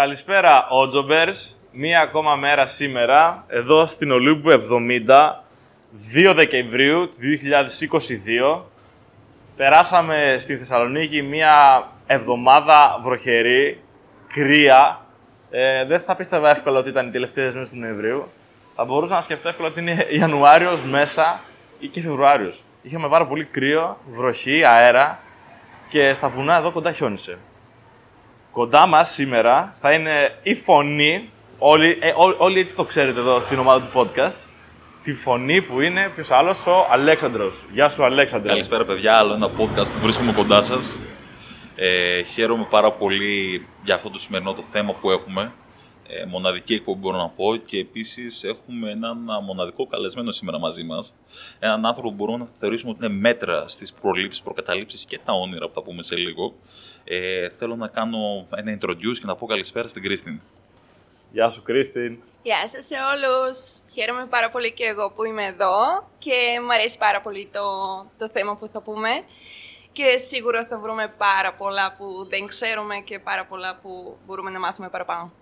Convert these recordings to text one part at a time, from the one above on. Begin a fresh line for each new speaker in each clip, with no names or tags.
Καλησπέρα, Ότζομπερς. Μία ακόμα μέρα σήμερα, εδώ στην Ολύμπου 70, 2 Δεκεμβρίου του 2022. Περάσαμε στη Θεσσαλονίκη μία εβδομάδα βροχερή, κρύα. Ε, δεν θα πίστευα εύκολα ότι ήταν οι τελευταίες μέρες του Νοεμβρίου. Θα μπορούσα να σκεφτώ εύκολα ότι είναι Ιανουάριος μέσα ή και Φεβρουάριος. Είχαμε πάρα πολύ κρύο, βροχή, αέρα και στα βουνά εδώ κοντά χιόνισε. Κοντά μας σήμερα θα είναι η φωνή, όλοι, ε, ό- όλοι έτσι το ξέρετε εδώ στην ομάδα του podcast, τη φωνή που είναι ποιος άλλος, ο Αλέξανδρος. Γεια σου Αλέξανδρε.
Καλησπέρα, παιδιά. Άλλο ένα podcast που βρίσκομαι κοντά σας. Ε, χαίρομαι πάρα πολύ για αυτό το σημερινό το θέμα που έχουμε. Ε, μοναδική εκπομπή μπορώ να πω και επίσης έχουμε έναν α, μοναδικό καλεσμένο σήμερα μαζί μας. Έναν άνθρωπο που μπορούμε να θεωρήσουμε ότι είναι μέτρα στις προλήψεις, προκαταλήψεις και τα όνειρα που θα πούμε σε λίγο. Ε, θέλω να κάνω ένα introduce και να πω καλησπέρα στην Κρίστιν.
Γεια σου Κρίστιν.
Γεια σας σε όλους! Χαίρομαι πάρα πολύ και εγώ που είμαι εδώ και μου αρέσει πάρα πολύ το, το θέμα που θα πούμε και σίγουρα θα βρούμε πάρα πολλά που δεν ξέρουμε και πάρα πολλά που μπορούμε να μάθουμε παραπάνω.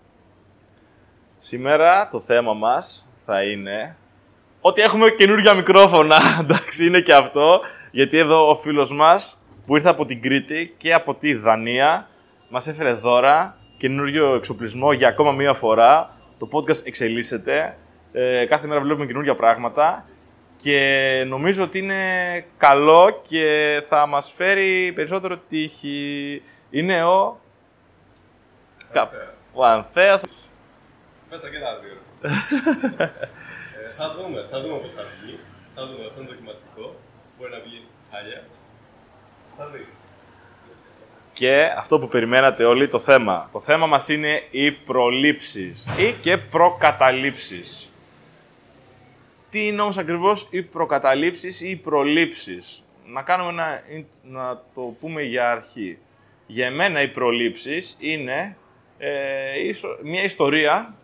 Σήμερα το θέμα μας θα είναι ότι έχουμε καινούργια μικρόφωνα. Εντάξει, είναι και αυτό. Γιατί εδώ ο φίλος μας που ήρθε από την Κρήτη και από τη Δανία μας έφερε δώρα καινούργιο εξοπλισμό για ακόμα μία φορά. Το podcast εξελίσσεται. Ε, κάθε μέρα βλέπουμε καινούργια πράγματα και νομίζω ότι είναι καλό και θα μας φέρει περισσότερο τύχη. Είναι ο... Κα- Ο Ανθέας.
Μέσα και τα δύο. ε, θα δούμε, θα δούμε πώς θα βγει. Θα δούμε, αυτό είναι δοκιμαστικό. Μπορεί να βγει χάλια. Θα δεις.
Και αυτό που περιμένατε όλοι, το θέμα. Το θέμα μας είναι οι προλήψεις ή και προκαταλήψεις. Τι είναι όμως ακριβώς οι προκαταλήψεις ή οι προλήψεις; Να κάνουμε ένα, να το πούμε για αρχή. Για εμένα οι προλήψεις είναι ε, ίσο- μια ιστορία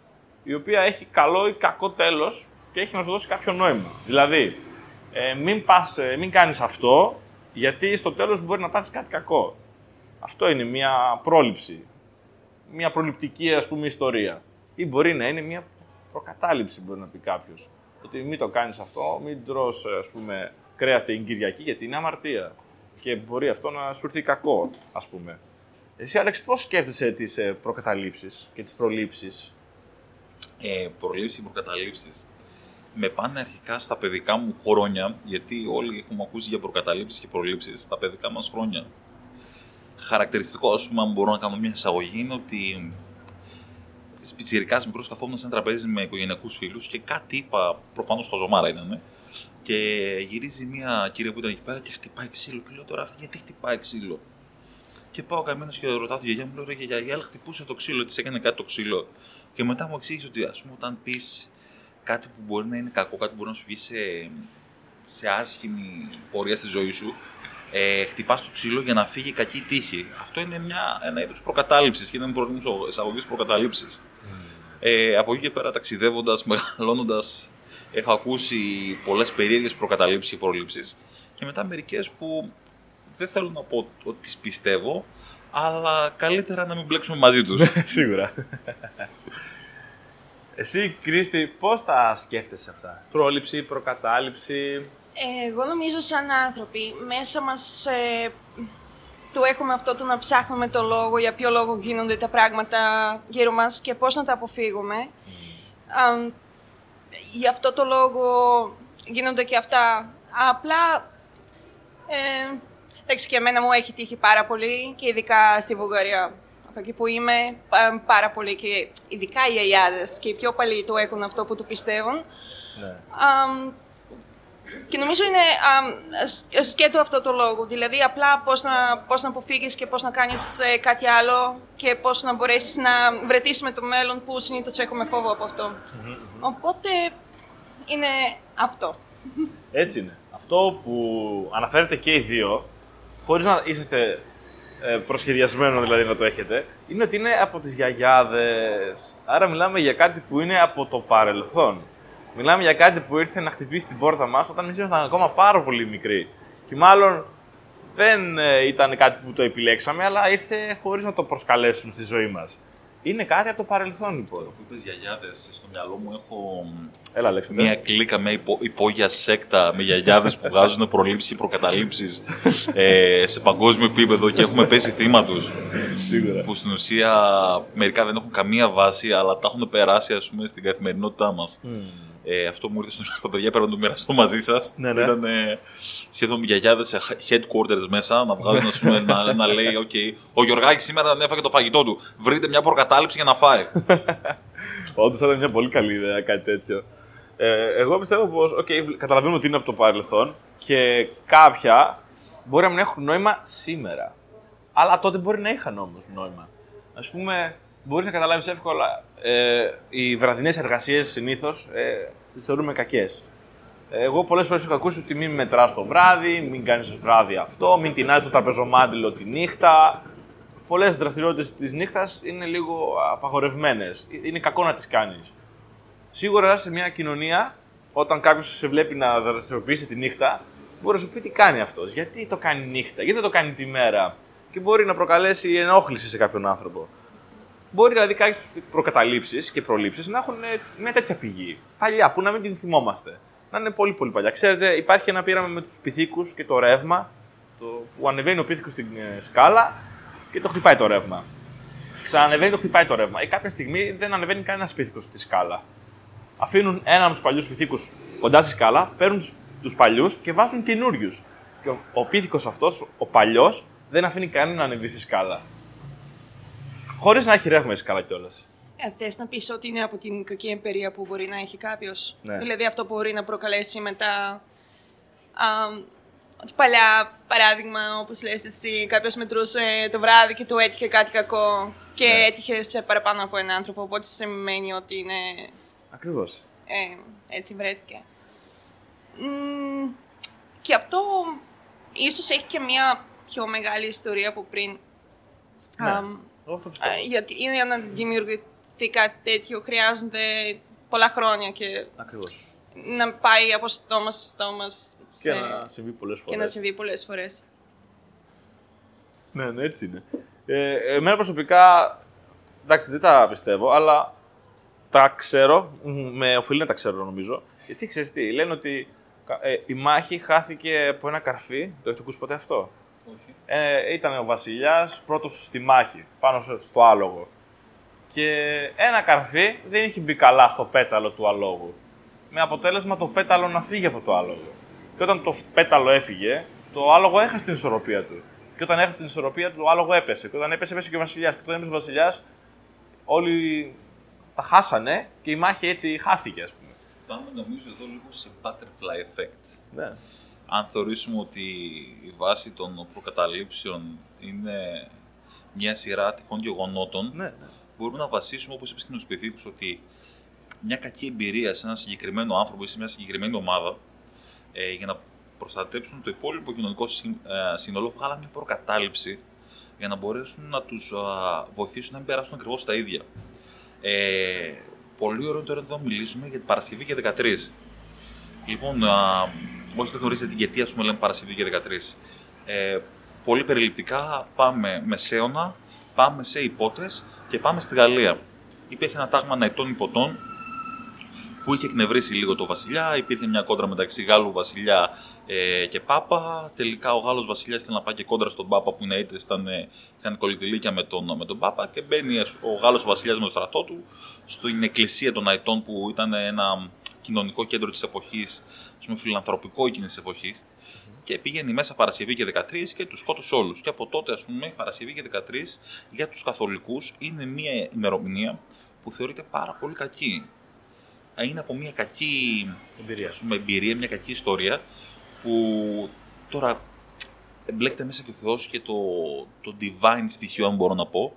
η οποία έχει καλό ή κακό τέλος και έχει να σου δώσει κάποιο νόημα. Δηλαδή, ε, μην, πας, ε, μην κάνεις αυτό, γιατί στο τέλος μπορεί να πάθεις κάτι κακό. Αυτό είναι μια πρόληψη. Μια προληπτική, ας πούμε, ιστορία. Ή μπορεί να είναι μια προκατάληψη, μπορεί να πει κάποιος. Ότι μην το κάνεις αυτό, μην τρως, ας πούμε, κρέας την Κυριακή, γιατί είναι αμαρτία. Και μπορεί αυτό να σου έρθει κακό, ας πούμε. Εσύ, Άλεξ, πώς σκέφτεσαι τις ε, προκαταλήψεις και τις προλήψεις;
Ε, προλήψεις ή προκαταλήψεις με πάνε αρχικά στα παιδικά μου χρόνια, γιατί όλοι έχουμε ακούσει για προκαταλήψεις και προλήψεις στα παιδικά μας χρόνια. Χαρακτηριστικό, ας πούμε, αν μπορώ να κάνω μια εισαγωγή, είναι ότι πιτσιρικάς μικρός καθόμουν σε ένα τραπέζι με οικογενειακούς φίλους και κάτι είπα, προφανώς χαζομάρα ήταν, και γυρίζει μια κυρία που ήταν εκεί πέρα και χτυπάει ξύλο. Και λέω τώρα αυτή γιατί χτυπάει ξύλο; Και πάω καημένος και ρωτάω τη γιαγιά μου, λέω ρε γιαγιά, η άλλη χτυπούσε το ξύλο, της έκανε κάτι το ξύλο. Και μετά μου εξήγησε ότι ας πούμε όταν πεις κάτι που μπορεί να είναι κακό, κάτι που μπορεί να σου βγει σε, σε άσχημη πορεία στη ζωή σου, ε, χτυπάς το ξύλο για να φύγει η κακή τύχη. Αυτό είναι μια, ένα είδος προκατάληψης και είναι προβλήμα εισαγωγής προκαταλήψη. Ε, από εκεί και πέρα, ταξιδεύοντας, μεγαλώνοντας, έχω ακούσει πολλές περίεργες προκαταλήψεις και προλήψεις. Και μετά μερικές που δεν θέλω να πω ότι τις πιστεύω, αλλά καλύτερα να μην μπλέξουμε μαζί τους.
Σίγουρα. Εσύ, Κρίστη, πώς τα σκέφτεσαι αυτά; Πρόληψη, προκατάληψη;
Εγώ νομίζω σαν άνθρωποι μέσα μας ε, το έχουμε αυτό το να ψάχνουμε το λόγο, για ποιο λόγο γίνονται τα πράγματα γύρω μας και πώς να τα αποφύγουμε. Αμ, γι' αυτό το λόγο γίνονται και αυτά. Απλά, ε, εντάξει και εμένα μου έχει τύχει πάρα πολύ και ειδικά στη Βουλγαρία. Από εκεί που είμαι, πά- πάρα πολύ και ειδικά οι αγιάδες και οι πιο παλιοί το έχουν αυτό που το πιστεύουν.
Ναι.
Αμ, και νομίζω είναι αμ, σ- σκέτο αυτό το λόγο. Δηλαδή, απλά πώς να, πώς να αποφύγεις και πώς να κάνεις ε, κάτι άλλο και πώς να μπορέσεις να βρεθείς με το μέλλον που συνήθως έχουμε φόβο από αυτό. Οπότε, είναι αυτό.
Έτσι είναι. Αυτό που αναφέρετε και οι δύο, χωρίς να είσαστε ε, προσχεδιασμένο δηλαδή να το έχετε, είναι ότι είναι από τις γιαγιάδες. Άρα μιλάμε για κάτι που είναι από το παρελθόν. Μιλάμε για κάτι που ήρθε να χτυπήσει την πόρτα μας όταν εμείς ήμασταν ακόμα πάρα πολύ μικροί. Και μάλλον δεν ε, ήταν κάτι που το επιλέξαμε, αλλά ήρθε χωρίς να το προσκαλέσουμε στη ζωή μας. Είναι κάτι από το παρελθόν, λοιπόν.
Που είπες γιαγιάδες, στο μυαλό μου έχω μ,
Έλα, Αλέξανδρε.
μια κλίκα με υπο, υπόγεια σέκτα με γιαγιάδες που βγάζουν προλήψεις και προκαταλήψεις ε, σε παγκόσμιο επίπεδο και έχουμε πέσει θύμα τους.
Σίγουρα.
Που στην ουσία μερικά δεν έχουν καμία βάση, αλλά τα έχουν περάσει ας πούμε, στην καθημερινότητά μας. Ε, αυτό μου ήρθε στο μυαλό, παιδιά, πρέπει να το μοιραστώ μαζί σας.
Ναι, ναι.
Ήταν ε, σχεδόν γιαγιάδες σε headquarters μέσα να βγάζουν ας πούμε, να, να λέει: OK, ο Γιωργάκης σήμερα δεν έφαγε το φαγητό του. Βρείτε μια προκατάληψη για να φάει.
Όντως θα ήταν μια πολύ καλή ιδέα κάτι τέτοιο. Ε, εγώ πιστεύω πως, okay, καταλαβαίνω ότι είναι από το παρελθόν και κάποια μπορεί να μην έχουν νόημα σήμερα. Αλλά τότε μπορεί να είχαν όμως νόημα. Α πούμε, μπορείς να καταλάβεις εύκολα ε, οι βραδινές εργασίες συνήθως ε, τις θεωρούμε κακές. Εγώ πολλές φορές έχω ακούσει ότι μην μετράς το βράδυ, μην κάνεις βράδυ αυτό, μην τεινάζει το τραπεζομάντιλο τη νύχτα. Πολλές δραστηριότητες της νύχτας είναι λίγο απαγορευμένες. Είναι κακό να τις κάνεις. Σίγουρα σε μια κοινωνία, όταν κάποιος σε βλέπει να δραστηριοποιήσει τη νύχτα, μπορεί να σου πει τι κάνει αυτός. Γιατί το κάνει νύχτα, γιατί δεν το κάνει τη μέρα. Και μπορεί να προκαλέσει ενόχληση σε κάποιον άνθρωπο. Μπορεί δηλαδή κάποιες προκαταλήψεις και προλήψεις να έχουν ε, μια τέτοια πηγή. Παλιά, που να μην την θυμόμαστε. Να είναι πολύ πολύ παλιά. Ξέρετε, υπάρχει ένα πείραμα με τους πυθίκους και το ρεύμα. Το, που ανεβαίνει ο πύθικος στην ε, σκάλα και το χτυπάει το ρεύμα. Ξανανεβαίνει, το χτυπάει το ρεύμα. Ή κάποια στιγμή δεν ανεβαίνει κανένας πύθικος στη σκάλα. Αφήνουν έναν από τους παλιούς πυθίκους κοντά στη σκάλα, παίρνουν τους τους παλιούς και βάζουν καινούριους. Και ο, ο πύθικος αυτός, ο παλιός, δεν αφήνει κανέναν να ανεβεί στη σκάλα. Χωρίς να έχει ρεύμα η σκάλα κιόλας.
Ε, Θες να πεις ότι είναι από την κακή εμπειρία που μπορεί να έχει κάποιος;
Ναι.
Δηλαδή αυτό που μπορεί να προκαλέσει μετά. Α, ότι παλιά, παράδειγμα, όπως λες εσύ, κάποιος μετρούσε το βράδυ και του έτυχε κάτι κακό και
Ναι.
έτυχε σε παραπάνω από έναν άνθρωπο. Οπότε σημαίνει ότι είναι.
Ακριβώς.
Ε, έτσι βρέθηκε. Μ, και αυτό ίσως έχει και μια πιο μεγάλη ιστορία από πριν.
Ναι.
Αμ,
Εγώ αυτό πιστεύω.
Α, γιατί για να δημιουργηθεί κάτι τέτοιο χρειάζονται πολλά χρόνια και
Ακριβώς.
να πάει από στόμα σε στόμα
Και να συμβεί πολλές
και
φορές.
να συμβεί πολλές φορές.
Ναι, ναι, έτσι είναι. Ε, εμένα προσωπικά, εντάξει, δεν τα πιστεύω, αλλά τα ξέρω, μ, με οφείλει να τα ξέρω νομίζω. Γιατί ξέρεις τι, λένε ότι κα- ε, η μάχη χάθηκε από ένα καρφί, το έχετε ακούσει ποτέ αυτό; Ε, ήταν ο βασιλιάς πρώτος στη μάχη, πάνω σε- στο άλογο. Και ένα καρφί δεν είχε μπει καλά στο πέταλο του αλόγου. Με αποτέλεσμα το πέταλο να φύγει από το άλογο. Και όταν το πέταλο έφυγε, το άλογο έχασε την ισορροπία του. Και όταν έχασε την ισορροπία του, το άλογο έπεσε. Και όταν έπεσε, έπεσε και ο βασιλιάς. Και όταν έπεσε ο βασιλιάς, όλοι τα χάσανε και η μάχη έτσι χάθηκε, ας πούμε.
Πάμε νομίζω εδώ λίγο σε butterfly effects.
Ναι.
Αν θεωρήσουμε ότι η βάση των προκαταλήψεων είναι μια σειρά τυχών γεγονότων,
Ναι, ναι.
μπορούμε να βασίσουμε, όπως είπες και με τους πυθίκους, ότι μια κακή εμπειρία σε ένα συγκεκριμένο άνθρωπο ή σε μια συγκεκριμένη ομάδα, ε, για να προστατέψουν το υπόλοιπο κοινωνικό συ- ε, σύνολο, βγάλανε μια προκατάληψη για να μπορέσουν να τους α, βοηθήσουν να μην περάσουν ακριβώς τα ίδια. Ε, πολύ ωραίο τώρα εδώ να μιλήσουμε για την Παρασκευή και 13. Λοιπόν, α, όσοι δεν γνωρίζετε την γιατί, ας πούμε, λέμε Παρασκευή και 13. Ε, πολύ περιληπτικά πάμε μεσαίωνα, πάμε σε υπότες και πάμε στη Γαλλία. Υπήρχε ένα τάγμα ναετών υποτών που είχε εκνευρίσει λίγο το βασιλιά. Υπήρχε μια κόντρα μεταξύ Γάλλου βασιλιά ε, και Πάπα. Τελικά ο Γάλλος βασιλιάς ήθελε να πάει και κόντρα στον Πάπα που οι ναίτες ήταν, ε, είχαν κολλητηλίκια με τον, με τον Πάπα και μπαίνει ο Γάλλος βασιλιάς με το στρατό του στην εκκλησία των Ναετών που ήταν ένα κοινωνικό κέντρο της εποχής, ας πούμε φιλανθρωπικό εκείνης της εποχής και πήγαινε μέσα Παρασκευή και 13 και τους σκότωσε όλους. Και από τότε, ας πούμε, η Παρασκευή και 13 για τους καθολικούς είναι μια ημερομηνία που θεωρείται πάρα πολύ κακή. Είναι από μια κακή
Εμπειρία.
ας πούμε, εμπειρία, μια κακή ιστορία που τώρα εμπλέκεται μέσα και ο Θεός και το, το divine στοιχείο, αν μπορώ να πω,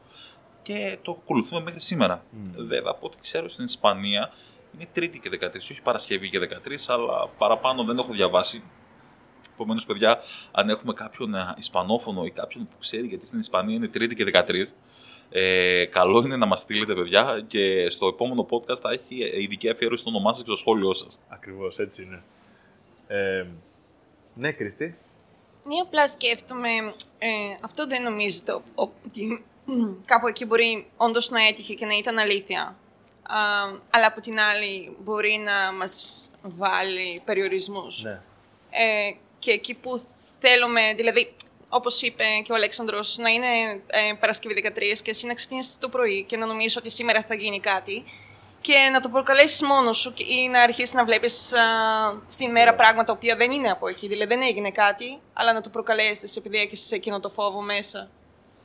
και το ακολουθούμε μέχρι σήμερα. Βέβαια, από ό,τι ξέρω στην Ισπανία είναι Τρίτη και 13, όχι Παρασκευή και 13, αλλά παραπάνω δεν έχω διαβάσει. Επομένως, παιδιά, αν έχουμε κάποιον ε, Ισπανόφωνο ή κάποιον που ξέρει γιατί στην Ισπανία είναι Τρίτη και 13, ε, καλό είναι να μας στείλετε, παιδιά, και στο επόμενο podcast θα έχει ε, ειδική αφιέρωση στο όνομά σας και στο σχόλιο σας.
Ακριβώς έτσι είναι. Ε, ναι, Κρίστη.
Ναι, απλά σκέφτομαι, ε, αυτό δεν νομίζω το, ότι κάπου εκεί μπορεί όντως να έτυχε και να ήταν αλήθεια. Α, αλλά από την άλλη μπορεί να μας βάλει περιορισμούς.
Ναι.
Ε, και εκεί που θέλουμε, δηλαδή, όπως είπε και ο Αλέξανδρος, να είναι ε, Παρασκευή 13 και εσύ να ξυπνήσεις το πρωί και να νομίζεις ότι σήμερα θα γίνει κάτι και να το προκαλέσεις μόνος σου και- ή να αρχίσεις να βλέπεις α, στην μέρα πράγματα τα οποία δεν είναι από εκεί. Δηλαδή δεν έγινε κάτι, αλλά να το προκαλέσεις επειδή έχεις εκείνο το φόβο μέσα.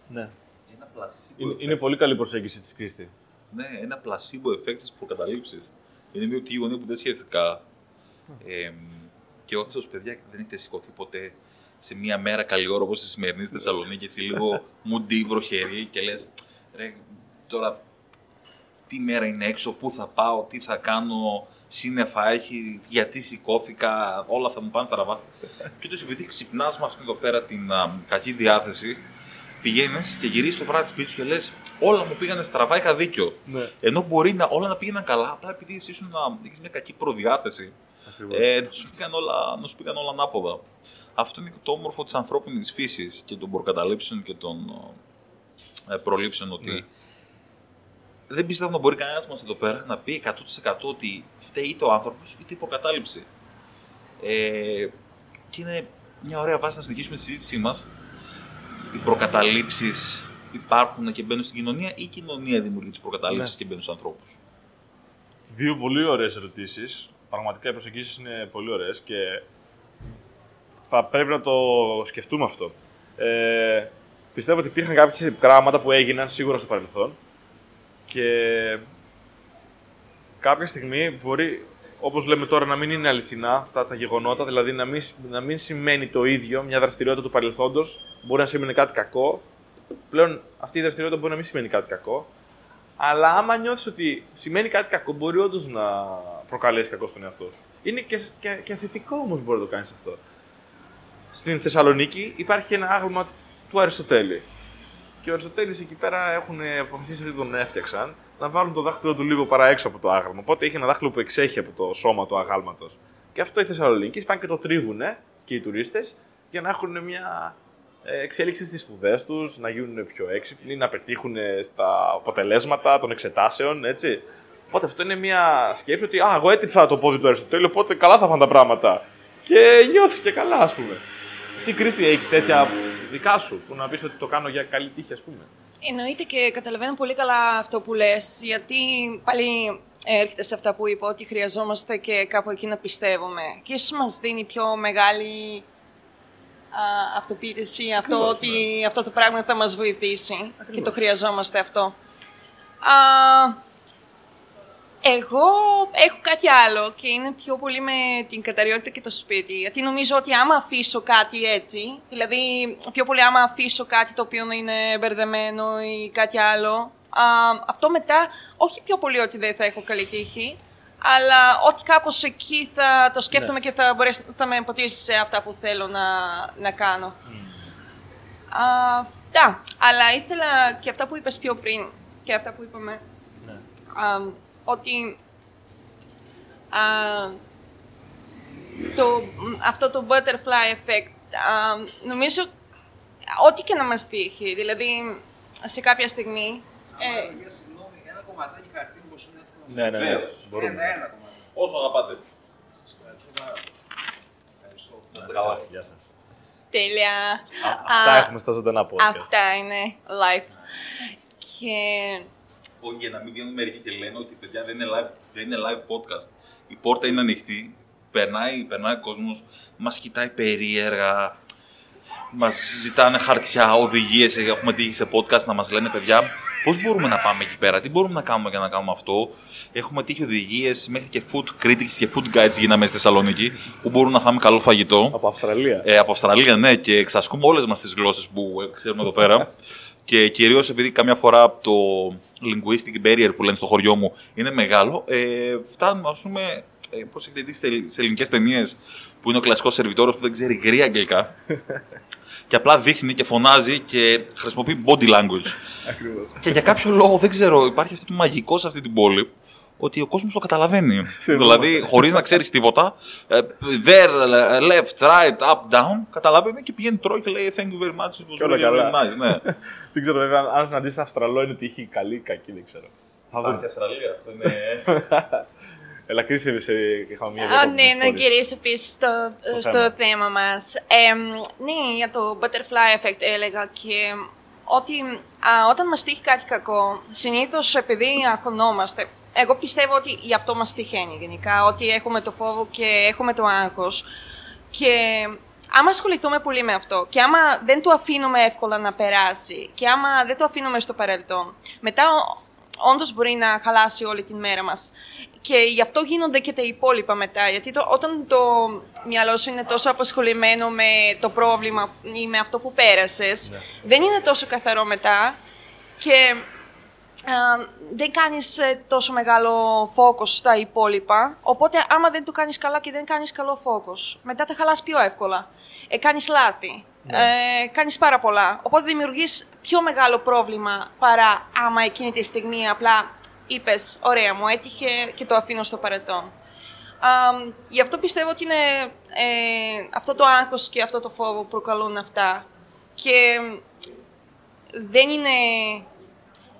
ναι.
Ένα placebo
Είναι,
effect.
είναι πολύ καλή προσέγγιση της Κρίστη.
Ναι, ένα placebo effect στις προκαταλήψεις. Είναι μια ότι γωνία που δεν σχετικά. Ε, και όντως, παιδιά, δεν έχετε σηκωθεί ποτέ σε μια μέρα καλή ώρα όπως η σημερινή στη Θεσσαλονίκη, έτσι λίγο μουντί, βροχερή και λες, ρε, τώρα τι μέρα είναι έξω, πού θα πάω, τι θα κάνω, σύννεφα έχει, γιατί σηκώθηκα, όλα θα μου πάνε στραβά. και όντως επειδή ξυπνάς με αυτήν εδώ πέρα την α, κακή διάθεση, πηγαίνεις και γυρίζει το βράδυ σπίτι σου και λες: Όλα μου πήγανε στραβά, είχα δίκιο.
Ναι.
Ενώ μπορεί να όλα να πήγαιναν καλά, απλά επειδή εσύ ήσουν να έχει μια κακή προδιάθεση,
Ακριβώς.
ε, να, σου πήγαν όλα, να σου πήγαν όλα ανάποδα. Αυτό είναι και το όμορφο της ανθρώπινης φύσης και των προκαταλήψεων και των ε, προλήψεων ότι
Ναι.
δεν πιστεύω να μπορεί κανένας μας εδώ πέρα να πει 100% ότι φταίει είτε ο άνθρωπος είτε η προκατάληψη. Ε, και είναι μια ωραία βάση να συνεχίσουμε τη συζήτησή μας. Οι προκαταλήψεις υπάρχουν και μπαίνουν στην κοινωνία ή η κοινωνία δημιουργεί τις προκαταλήψεις
Ναι.
και μπαίνουν στους ανθρώπους;
Δύο πολύ ωραίες ερωτήσεις. Πραγματικά οι προσεγγίσεις είναι πολύ ωραίες και θα πρέπει να το σκεφτούμε αυτό. Ε, πιστεύω ότι υπήρχαν κάποια πράγματα που έγιναν σίγουρα στο παρελθόν και κάποια στιγμή μπορεί, όπως λέμε τώρα, να μην είναι αληθινά αυτά τα γεγονότα, δηλαδή να μην, να μην σημαίνει το ίδιο μια δραστηριότητα του παρελθόντος, μπορεί να σημαίνει κάτι κακό. Πλέον αυτή η δραστηριότητα μπορεί να μην σημαίνει κάτι κακό, αλλά άμα νιώθεις ότι σημαίνει κάτι κακό, μπορεί όντως να προκαλέσει κακό στον εαυτό σου. Είναι και, και, και θετικό όμως μπορεί να το κάνεις αυτό. Στην Θεσσαλονίκη υπάρχει ένα άγαλμα του Αριστοτέλη. Και ο Αριστοτέλης εκεί πέρα έχουν αποφασίσει ότι τον έφτιαξαν να βάλουν το δάχτυλο του λίγο παρά έξω από το άγαλμα. Οπότε είχε ένα δάχτυλο που εξέχει από το σώμα του αγάλματος. Και αυτό οι Θεσσαλονίκη πάνε και το τρίβουνε και οι τουρίστες για να έχουν μια ε, εξέλιξη στις σπουδές τους, να γίνουν πιο έξυπνοι, να πετύχουν στα αποτελέσματα των εξετάσεων, έτσι. Οπότε αυτό είναι μια σκέψη ότι «Α, εγώ έτυψα το πόδι του Αριστοτέλη, οπότε καλά θα πάνε τα πράγματα». Και νιώθεις και καλά, ας πούμε. Εσύ, Κρίστη, έχεις τέτοια δικά σου, που να πεις ότι το κάνω για καλή τύχη, ας πούμε.
Εννοείται και καταλαβαίνω πολύ καλά αυτό που λες, γιατί πάλι έρχεται σε αυτά που είπα, ότι χρειαζόμαστε και κάπου εκεί να πιστεύουμε. Και ίσως μας δίνει πιο μεγάλη α, αυτοποίηση αυτό,
Ακριβώς,
ότι αυτό το πράγμα θα μας βοηθήσει και το χρειαζόμαστε αυτό. Α, εγώ έχω κάτι άλλο και είναι πιο πολύ με την καταριότητα και το σπίτι. Γιατί νομίζω ότι άμα αφήσω κάτι έτσι, δηλαδή πιο πολύ άμα αφήσω κάτι το οποίο να είναι μπερδεμένο ή κάτι άλλο, α, αυτό μετά, όχι πιο πολύ ότι δεν θα έχω καλή τύχη, αλλά ότι κάπως εκεί θα το σκέφτομαι και θα, μπορέσει, θα με ποτίσει σε αυτά που θέλω να, να κάνω. Αυτά. Αλλά ήθελα και αυτά που είπες πιο πριν και αυτά που είπαμε. Α, ότι α, το, αυτό το butterfly effect α, νομίζω ό,τι και να μας τύχει, δηλαδή σε κάποια στιγμή ε,
Για συγγνώμη, ένα κομματάκι χαρτί που είναι εύκολο.
Ναι, ναι, ναι.
Βεβαίως.
Μπορούμε.
Ένα, ένα κομμάτι.
Όσο αγαπάτε.
Σας ευχαριστώ πάρα πολύ. Ευχαριστώ.
καλά.
Γεια σας.
τέλεια.
Αυτά
Α,
έχουμε στα ζωντανά podcast.
Αυτά είναι live. Και
Όχι, για να μην βγαίνουν μερικοί και λένε ότι παιδιά δεν είναι live, δεν είναι live podcast. Η πόρτα είναι ανοιχτή. Περνάει, περνάει ο κόσμος, μας κοιτάει περίεργα. Μας ζητάνε χαρτιά, οδηγίες. Έχουμε τύχει σε podcast να μας λένε παιδιά, πώς μπορούμε να πάμε εκεί πέρα, τι μπορούμε να κάνουμε για να κάνουμε αυτό; Έχουμε τύχει οδηγίες μέχρι και food critics και food guides γίναμε στη Θεσσαλονίκη, που μπορούμε να φάμε καλό φαγητό.
Από Αυστραλία.
Ε, από Αυστραλία, ναι, και εξασκούμε όλες μας τις γλώσσες που ε, ξέρουμε εδώ πέρα. Και κυρίως επειδή καμιά φορά το linguistic barrier που λένε στο χωριό μου είναι μεγάλο, ε, φτάνουμε, ας πούμε, ε, πώς έχετε δει σε- σε ελληνικές ταινίες που είναι ο κλασικός σερβιτόρος που δεν ξέρει γκρι αγγλικά. και απλά δείχνει και φωνάζει και χρησιμοποιεί body language.
Ακριβώς.
Και για κάποιο λόγο δεν ξέρω, υπάρχει αυτό το μαγικό σε αυτή την πόλη, ότι ο κόσμος το καταλαβαίνει.
Συμφωνώ.
δηλαδή, χωρίς να ξέρεις τίποτα, ε, there, left, right, up, down, καταλαβαίνει και πηγαίνει τρώει και λέει Thank you very much. It was
Και όλα
really,
καλά.
really nice. Ναι.
Δεν ξέρω βέβαια αν συναντήσει Αυστραλό είναι τύχη καλή ή κακή, δεν ξέρω. Θα δούμε.
Αυστραλία, αυτό είναι.
Έλα, Κρίστη, σε είχαμε μια
Α,
διακόπτη
ναι,
της
να
πόλης.
γυρίσω πίσω στο, στο
θέμα.
θέμα μας. Ε, ναι, για το butterfly effect έλεγα και ότι α, όταν μας τύχει κάτι κακό, συνήθως επειδή αγχωνόμαστε, εγώ πιστεύω ότι γι' αυτό μας τυχαίνει γενικά, ότι έχουμε το φόβο και έχουμε το άγχος και άμα ασχοληθούμε πολύ με αυτό και άμα δεν το αφήνουμε εύκολα να περάσει και άμα δεν το αφήνουμε στο παρελθόν, μετά όντως μπορεί να χαλάσει όλη την μέρα μας. Και γι' αυτό γίνονται και τα υπόλοιπα μετά. Γιατί το, όταν το μυαλό σου είναι τόσο απασχολημένο με το πρόβλημα ή με αυτό που πέρασες, δεν είναι τόσο καθαρό μετά και α, δεν κάνεις ε, τόσο μεγάλο focus στα υπόλοιπα. Οπότε άμα δεν το κάνεις καλά και δεν κάνεις καλό focus, μετά τα χαλάς πιο εύκολα. Ε, κάνεις λάθη. Ε, κάνεις πάρα πολλά. Οπότε δημιουργείς πιο μεγάλο πρόβλημα παρά άμα εκείνη τη στιγμή απλά είπες «Ωραία, μου έτυχε και το αφήνω στο παρελθόν». Α, γι' αυτό πιστεύω ότι είναι ε, αυτό το άγχος και αυτό το φόβο που προκαλούν αυτά. Και δεν είναι...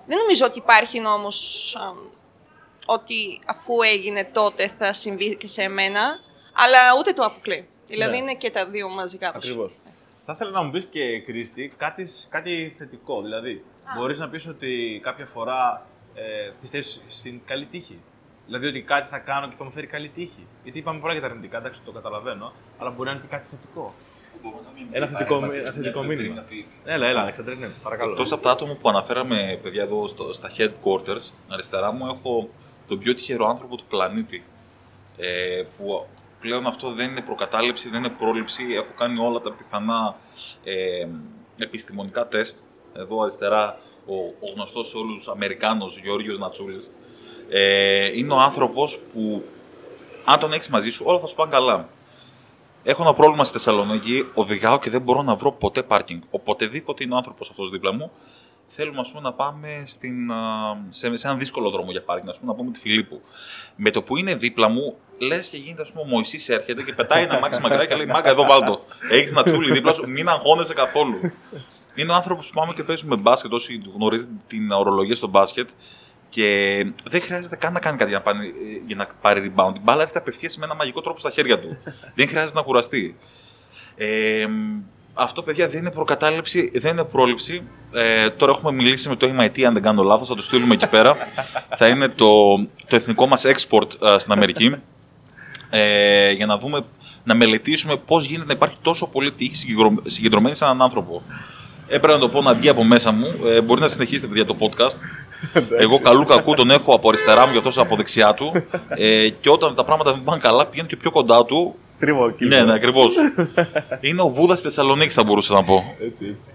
Δεν νομίζω ότι υπάρχει νόμος α, ότι αφού έγινε τότε θα συμβεί και σε εμένα, αλλά ούτε το αποκλεί. Δηλαδή
Ναι.
είναι και τα δύο μαζί κάπως.
Ακριβώς. Θα ήθελα να μου πεις και Κρίστη κάτι, κάτι θετικό. Δηλαδή, μπορείς να πεις ότι κάποια φορά ε, πιστεύεις στην καλή τύχη; Δηλαδή ότι κάτι θα κάνω και θα μου φέρει καλή τύχη; Γιατί είπαμε πολλά για τα αρνητικά, εντάξει, το καταλαβαίνω, αλλά μπορεί να είναι και κάτι θετικό. Ένα θετικό, ένα θετικό μήνυμα. Έλα, έλα, Αλεξανδρέ, ναι, παρακαλώ.
Εκτός από τα άτομα που αναφέραμε, παιδιά, εδώ στο, στα headquarters, αριστερά μου έχω τον πιο τυχερό άνθρωπο του πλανήτη. Ε, που πλέον αυτό δεν είναι προκατάληψη, δεν είναι πρόληψη. Έχω κάνει όλα τα πιθανά ε, επιστημονικά τεστ. Εδώ αριστερά ο, ο γνωστός σε όλους Αμερικάνος Γιώργος Νατσούλης. Ε, είναι ο άνθρωπος που αν τον έχεις μαζί σου όλα θα σου πάνε καλά. Έχω ένα πρόβλημα στη Θεσσαλονίκη, οδηγάω και δεν μπορώ να βρω ποτέ πάρκινγκ. Οποτεδήποτε είναι ο άνθρωπος αυτός δίπλα μου, θέλουμε ας πούμε, να πάμε στην, α, σε, σε έναν δύσκολο δρόμο για πάρκινγκ, ας πούμε, να πούμε τη Φιλίππου. Με το που είναι δίπλα μου, λες και γίνεται, ας πούμε, ο Μωυσής έρχεται και πετάει ένα μάξι μακριά και λέει Μάγκα, εδώ βάλτο. Έχεις να τσούλι δίπλα σου, μην αγχώνεσαι καθόλου. Είναι ο άνθρωπος που πάμε και παίζουμε μπάσκετ, όσοι γνωρίζετε την ορολογία στο μπάσκετ. Και δεν χρειάζεται καν να κάνει κάτι για να, πάρει, για να πάρει rebound. Η μπάλα έρχεται απευθείας με ένα μαγικό τρόπο στα χέρια του. δεν χρειάζεται να κουραστεί. Ε, αυτό, παιδιά, δεν είναι προκατάληψη, δεν είναι πρόληψη. Ε, τώρα έχουμε μιλήσει με το MIT, αν δεν κάνω λάθος, θα το στείλουμε εκεί πέρα. θα είναι το, το εθνικό μας export ε, στην Αμερική. Ε, για να δούμε, να μελετήσουμε πώς γίνεται να υπάρχει τόσο πολύ τύχη συγκεντρω- συγκεντρωμένη σε έναν άνθρωπο. Έπρεπε να το πω να βγει από μέσα μου. Ε, μπορεί να συνεχίσετε, παιδιά, το podcast. Εγώ καλού κακού τον έχω από αριστερά μου, γι' αυτό από δεξιά του. Ε, και όταν τα πράγματα δεν πάνε καλά, πηγαίνω και πιο κοντά του.
Τρίβο κύλο.
Ναι, ναι, ακριβώς. Είναι ο Βούδας της Θεσσαλονίκης, θα μπορούσα να πω.
Έτσι, έτσι.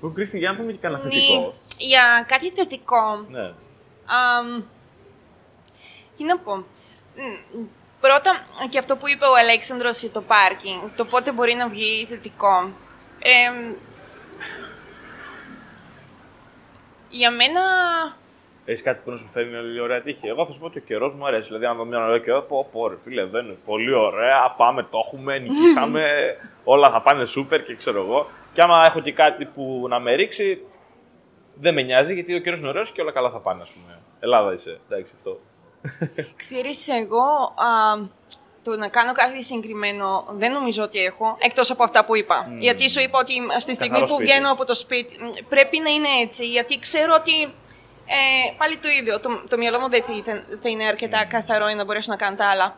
Που Κρίστη, για να πούμε και κανένα
Ναι,
θετικό.
για κάτι θετικό.
Ναι.
Αμ, τι να πω. Μ, Πρώτα, και αυτό που είπε ο Αλέξανδρος για το πάρκινγκ, το πότε μπορεί να βγει θετικό. Εμ, για μένα,
Έχεις κάτι που να σου φέρνει μια ωραία τύχη; Εγώ θα σου πω ότι ο καιρός μου αρέσει. Δηλαδή, αν δω μια ωραία καιρό, πω, πω ρε φίλε, δεν είναι πολύ ωραία. Πάμε, το έχουμε, νικήσαμε. όλα θα πάνε σούπερ και ξέρω εγώ. Και άμα έχω και κάτι που να με ρίξει, δεν με νοιάζει γιατί ο καιρός είναι ωραίος και όλα καλά θα πάνε, ας πούμε. Ελλάδα είσαι. Εντάξει, αυτό.
ξέρεις, εγώ α, το να κάνω κάτι συγκεκριμένο δεν νομίζω ότι έχω, εκτός από αυτά που είπα. Γιατί σου είπα ότι στη στιγμή
Καθαρό
που
σπίτι.
βγαίνω από το σπίτι μ, πρέπει να είναι έτσι, γιατί ξέρω ότι ε, πάλι το ίδιο, το, το μυαλό μου δεν θα, θα- θα είναι αρκετά καθαρό για να μπορέσω να κάνω τα άλλα.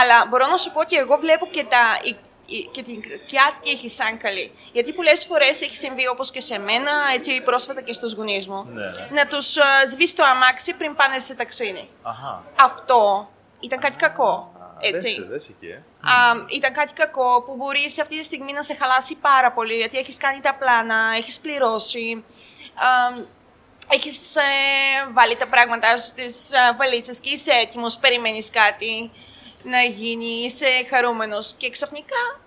Αλλά μπορώ να σου πω ότι εγώ βλέπω και τα, η- η- και την ποια τύχη σαν καλή. Γιατί πολλές φορές έχεις συμβεί όπως και σε μένα, έτσι πρόσφατα και στους γονείς μου,
Ναι, ναι.
να τους σβήσει το αμάξι πριν πάνε σε ταξίδι.
Αχά.
Αυτό ήταν κάτι κακό. Έτσι.
Δεν δες εκεί, ε.
Α, ήταν κάτι κακό που μπορείς σε αυτή τη στιγμή να σε χαλάσει πάρα πολύ γιατί έχεις κάνει τα πλάνα, έχεις πληρώσει, α, έχεις ε, βάλει τα πράγματά σου στις α, βαλίτσες και είσαι έτοιμος, περιμένεις κάτι να γίνει, είσαι χαρούμενος και ξαφνικά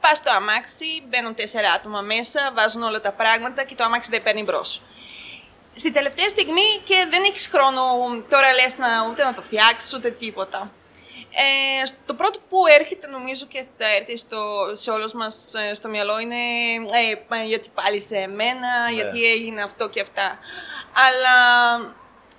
πας στο αμάξι, μπαίνουν τέσσερα άτομα μέσα, βάζουν όλα τα πράγματα και το αμάξι δεν παίρνει μπρος. στη τελευταία στιγμή και δεν έχεις χρόνο τώρα λες να, ούτε να το φτιάξεις ούτε τίποτα. Ε, το πρώτο που έρχεται νομίζω και θα έρθει στο, σε όλους μας ε, στο μυαλό είναι ε, μα, γιατί πάλι σε μένα, γιατί έγινε αυτό και αυτά. Αλλά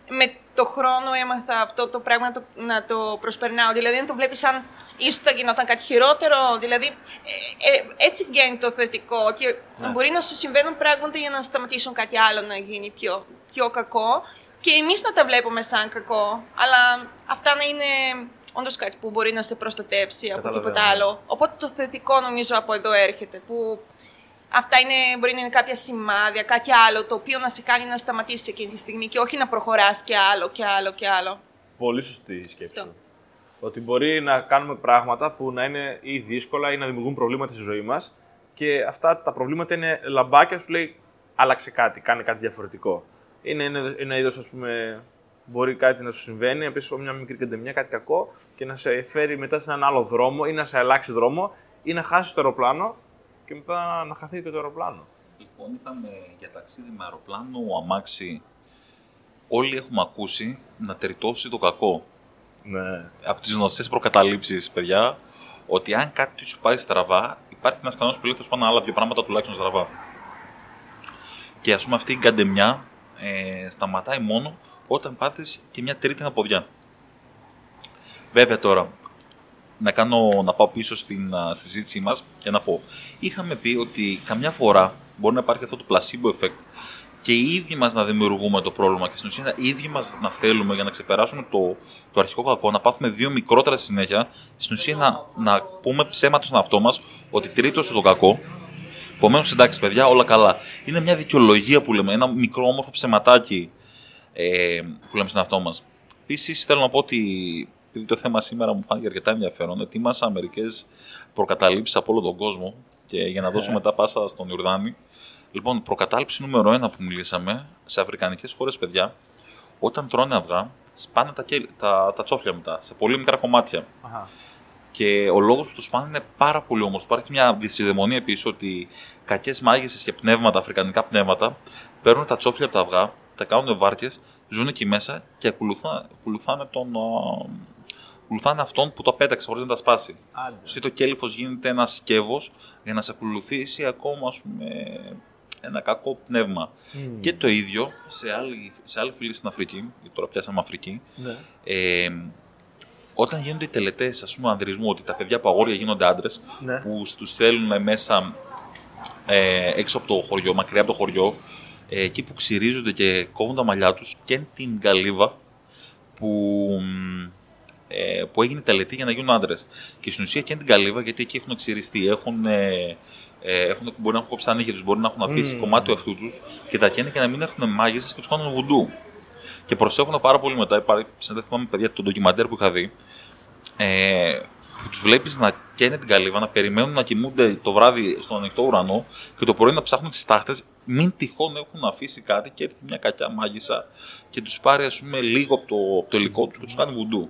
με το χρόνο έμαθα αυτό το πράγμα να το, να το προσπερνάω. Δηλαδή να το βλέπεις σαν ίσως θα γινόταν κάτι χειρότερο. Δηλαδή ε, ε, έτσι βγαίνει το θετικό και μπορεί να σου συμβαίνουν πράγματα για να σταματήσουν κάτι άλλο να γίνει πιο, πιο κακό και εμείς να τα βλέπουμε σαν κακό. Αλλά αυτά να είναι όντως κάτι που μπορεί να σε προστατέψει από
Καταλαβαίνω.
τίποτα άλλο. Οπότε το θετικό νομίζω από εδώ έρχεται. Που αυτά είναι, μπορεί να είναι κάποια σημάδια, κάτι άλλο το οποίο να σε κάνει να σταματήσεις εκείνη τη στιγμή και όχι να προχωράς και άλλο και άλλο και άλλο.
Πολύ σωστή η σκέψη.
Αυτό.
σου. Ότι μπορεί να κάνουμε πράγματα που να είναι ή δύσκολα ή να δημιουργούν προβλήματα στη ζωή μας και αυτά τα προβλήματα είναι λαμπάκια, σου λέει άλλαξε κάτι, κάνε κάτι διαφορετικό. Είναι ένα, ένα είδος, ας πούμε, μπορεί κάτι να σου συμβαίνει, να πεις μια μικρή καντεμιά, κάτι κακό και να σε φέρει μετά σε έναν άλλο δρόμο ή να σε αλλάξει δρόμο ή να χάσεις το αεροπλάνο και μετά να χαθεί και το αεροπλάνο.
Λοιπόν, είπαμε για ταξίδι με αεροπλάνο, αμάξι. Όλοι έχουμε ακούσει να τερτώσει το κακό.
Ναι.
Από τις γνωστές προκαταλήψεις, παιδιά, ότι αν κάτι σου πάει στραβά, υπάρχει ένας κανόνας που λέει θα σου πάνε άλλα δύο πράγματα τουλάχιστον στραβά. Και ας πούμε αυτή η καντεμιά ε, σταματάει μόνο όταν πάθεις και μια τρίτη αναποδιά. Βέβαια τώρα, να, κάνω, να πάω πίσω στην, α, στη συζήτησή μας και να πω. Είχαμε πει ότι καμιά φορά μπορεί να υπάρχει αυτό το placebo effect και οι ίδιοι μας να δημιουργούμε το πρόβλημα και στην ουσία οι ίδιοι μας να θέλουμε για να ξεπεράσουμε το, το αρχικό κακό, να πάθουμε δύο μικρότερα στη συνέχεια, στην ουσία να, να πούμε ψέματα στον εαυτό μας ότι τρίτωσε το κακό Επομένως, εντάξει, παιδιά, όλα καλά. Είναι μια δικαιολογία που λέμε, ένα μικρό όμορφο ψεματάκι ε, που λέμε στον εαυτό μας. Επίσης, θέλω να πω ότι επειδή το θέμα σήμερα μου φάνηκε αρκετά ενδιαφέρον, ετοίμασα μερικές προκαταλήψεις από όλο τον κόσμο και για να δώσω μετά πάσα στον Ιορδάνη. Λοιπόν, προκατάληψη νούμερο ένα που μιλήσαμε, σε αφρικανικές χώρες, παιδιά, όταν τρώνε αυγά, σπάνε τα, κέλ- τα, τα τσόφλια μετά, σε πολύ μικρά κομμάτια.
Αχα.
Και ο λόγος που το σπάνε είναι πάρα πολύ όμορφο. Υπάρχει μια δυσιδαιμονία επίση ότι κακές μάγισσες και πνεύματα, αφρικανικά πνεύματα, παίρνουν τα τσόφλια από τα αυγά, τα κάνουν βάρκες, ζουν εκεί μέσα και ακολουθά- ακολουθάνε, τον, α, ακολουθάνε αυτόν που το πέταξε χωρίς να τα σπάσει.
Άντε.
Ουσία το κέλυφος γίνεται ένας σκεύος για να σε ακολουθήσει ακόμα ας πούμε, ένα κακό πνεύμα. Και το ίδιο σε άλλη, σε άλλη φίλη στην Αφρική, γιατί τώρα πιάσαμε Αφρική,
Ναι.
ε, όταν γίνονται οι τελετές, ας πούμε, ανδρισμού, ότι τα παιδιά από αγόρια γίνονται άντρες,
Ναι.
που του στέλνουν μέσα ε, έξω από το χωριό, μακριά από το χωριό, ε, εκεί που ξυρίζονται και κόβουν τα μαλλιά τους και την καλύβα που, μ, ε, που έγινε τελετή για να γίνουν άντρες. Και στην ουσία και την καλύβα, γιατί εκεί έχουν ξυριστεί, έχουν, ε, ε, έχουν, μπορεί να έχουν κόψει τα νύχια τους, μπορεί να έχουν αφήσει
Μμμ.
κομμάτι του εαυτού τους και τα καίνε και να μην έρθουν μάγισσες και τους κάνουν βουντού. Και προσέχουν πάρα πολύ μετά. Υπάρχει, δεν θυμάμαι παιδιά, το ντοκιμαντέρ που είχα δει. Ε, που τους βλέπεις να καίνε την καλύβα, να περιμένουν να κοιμούνται το βράδυ στον ανοιχτό ουρανό και το πρωί να ψάχνουν τις τάχτες. Μην τυχόν έχουν αφήσει κάτι και έρθει μια κακιά μάγισσα και τους πάρει ας πούμε, λίγο από το, από το υλικό τους και τους κάνει βουντού.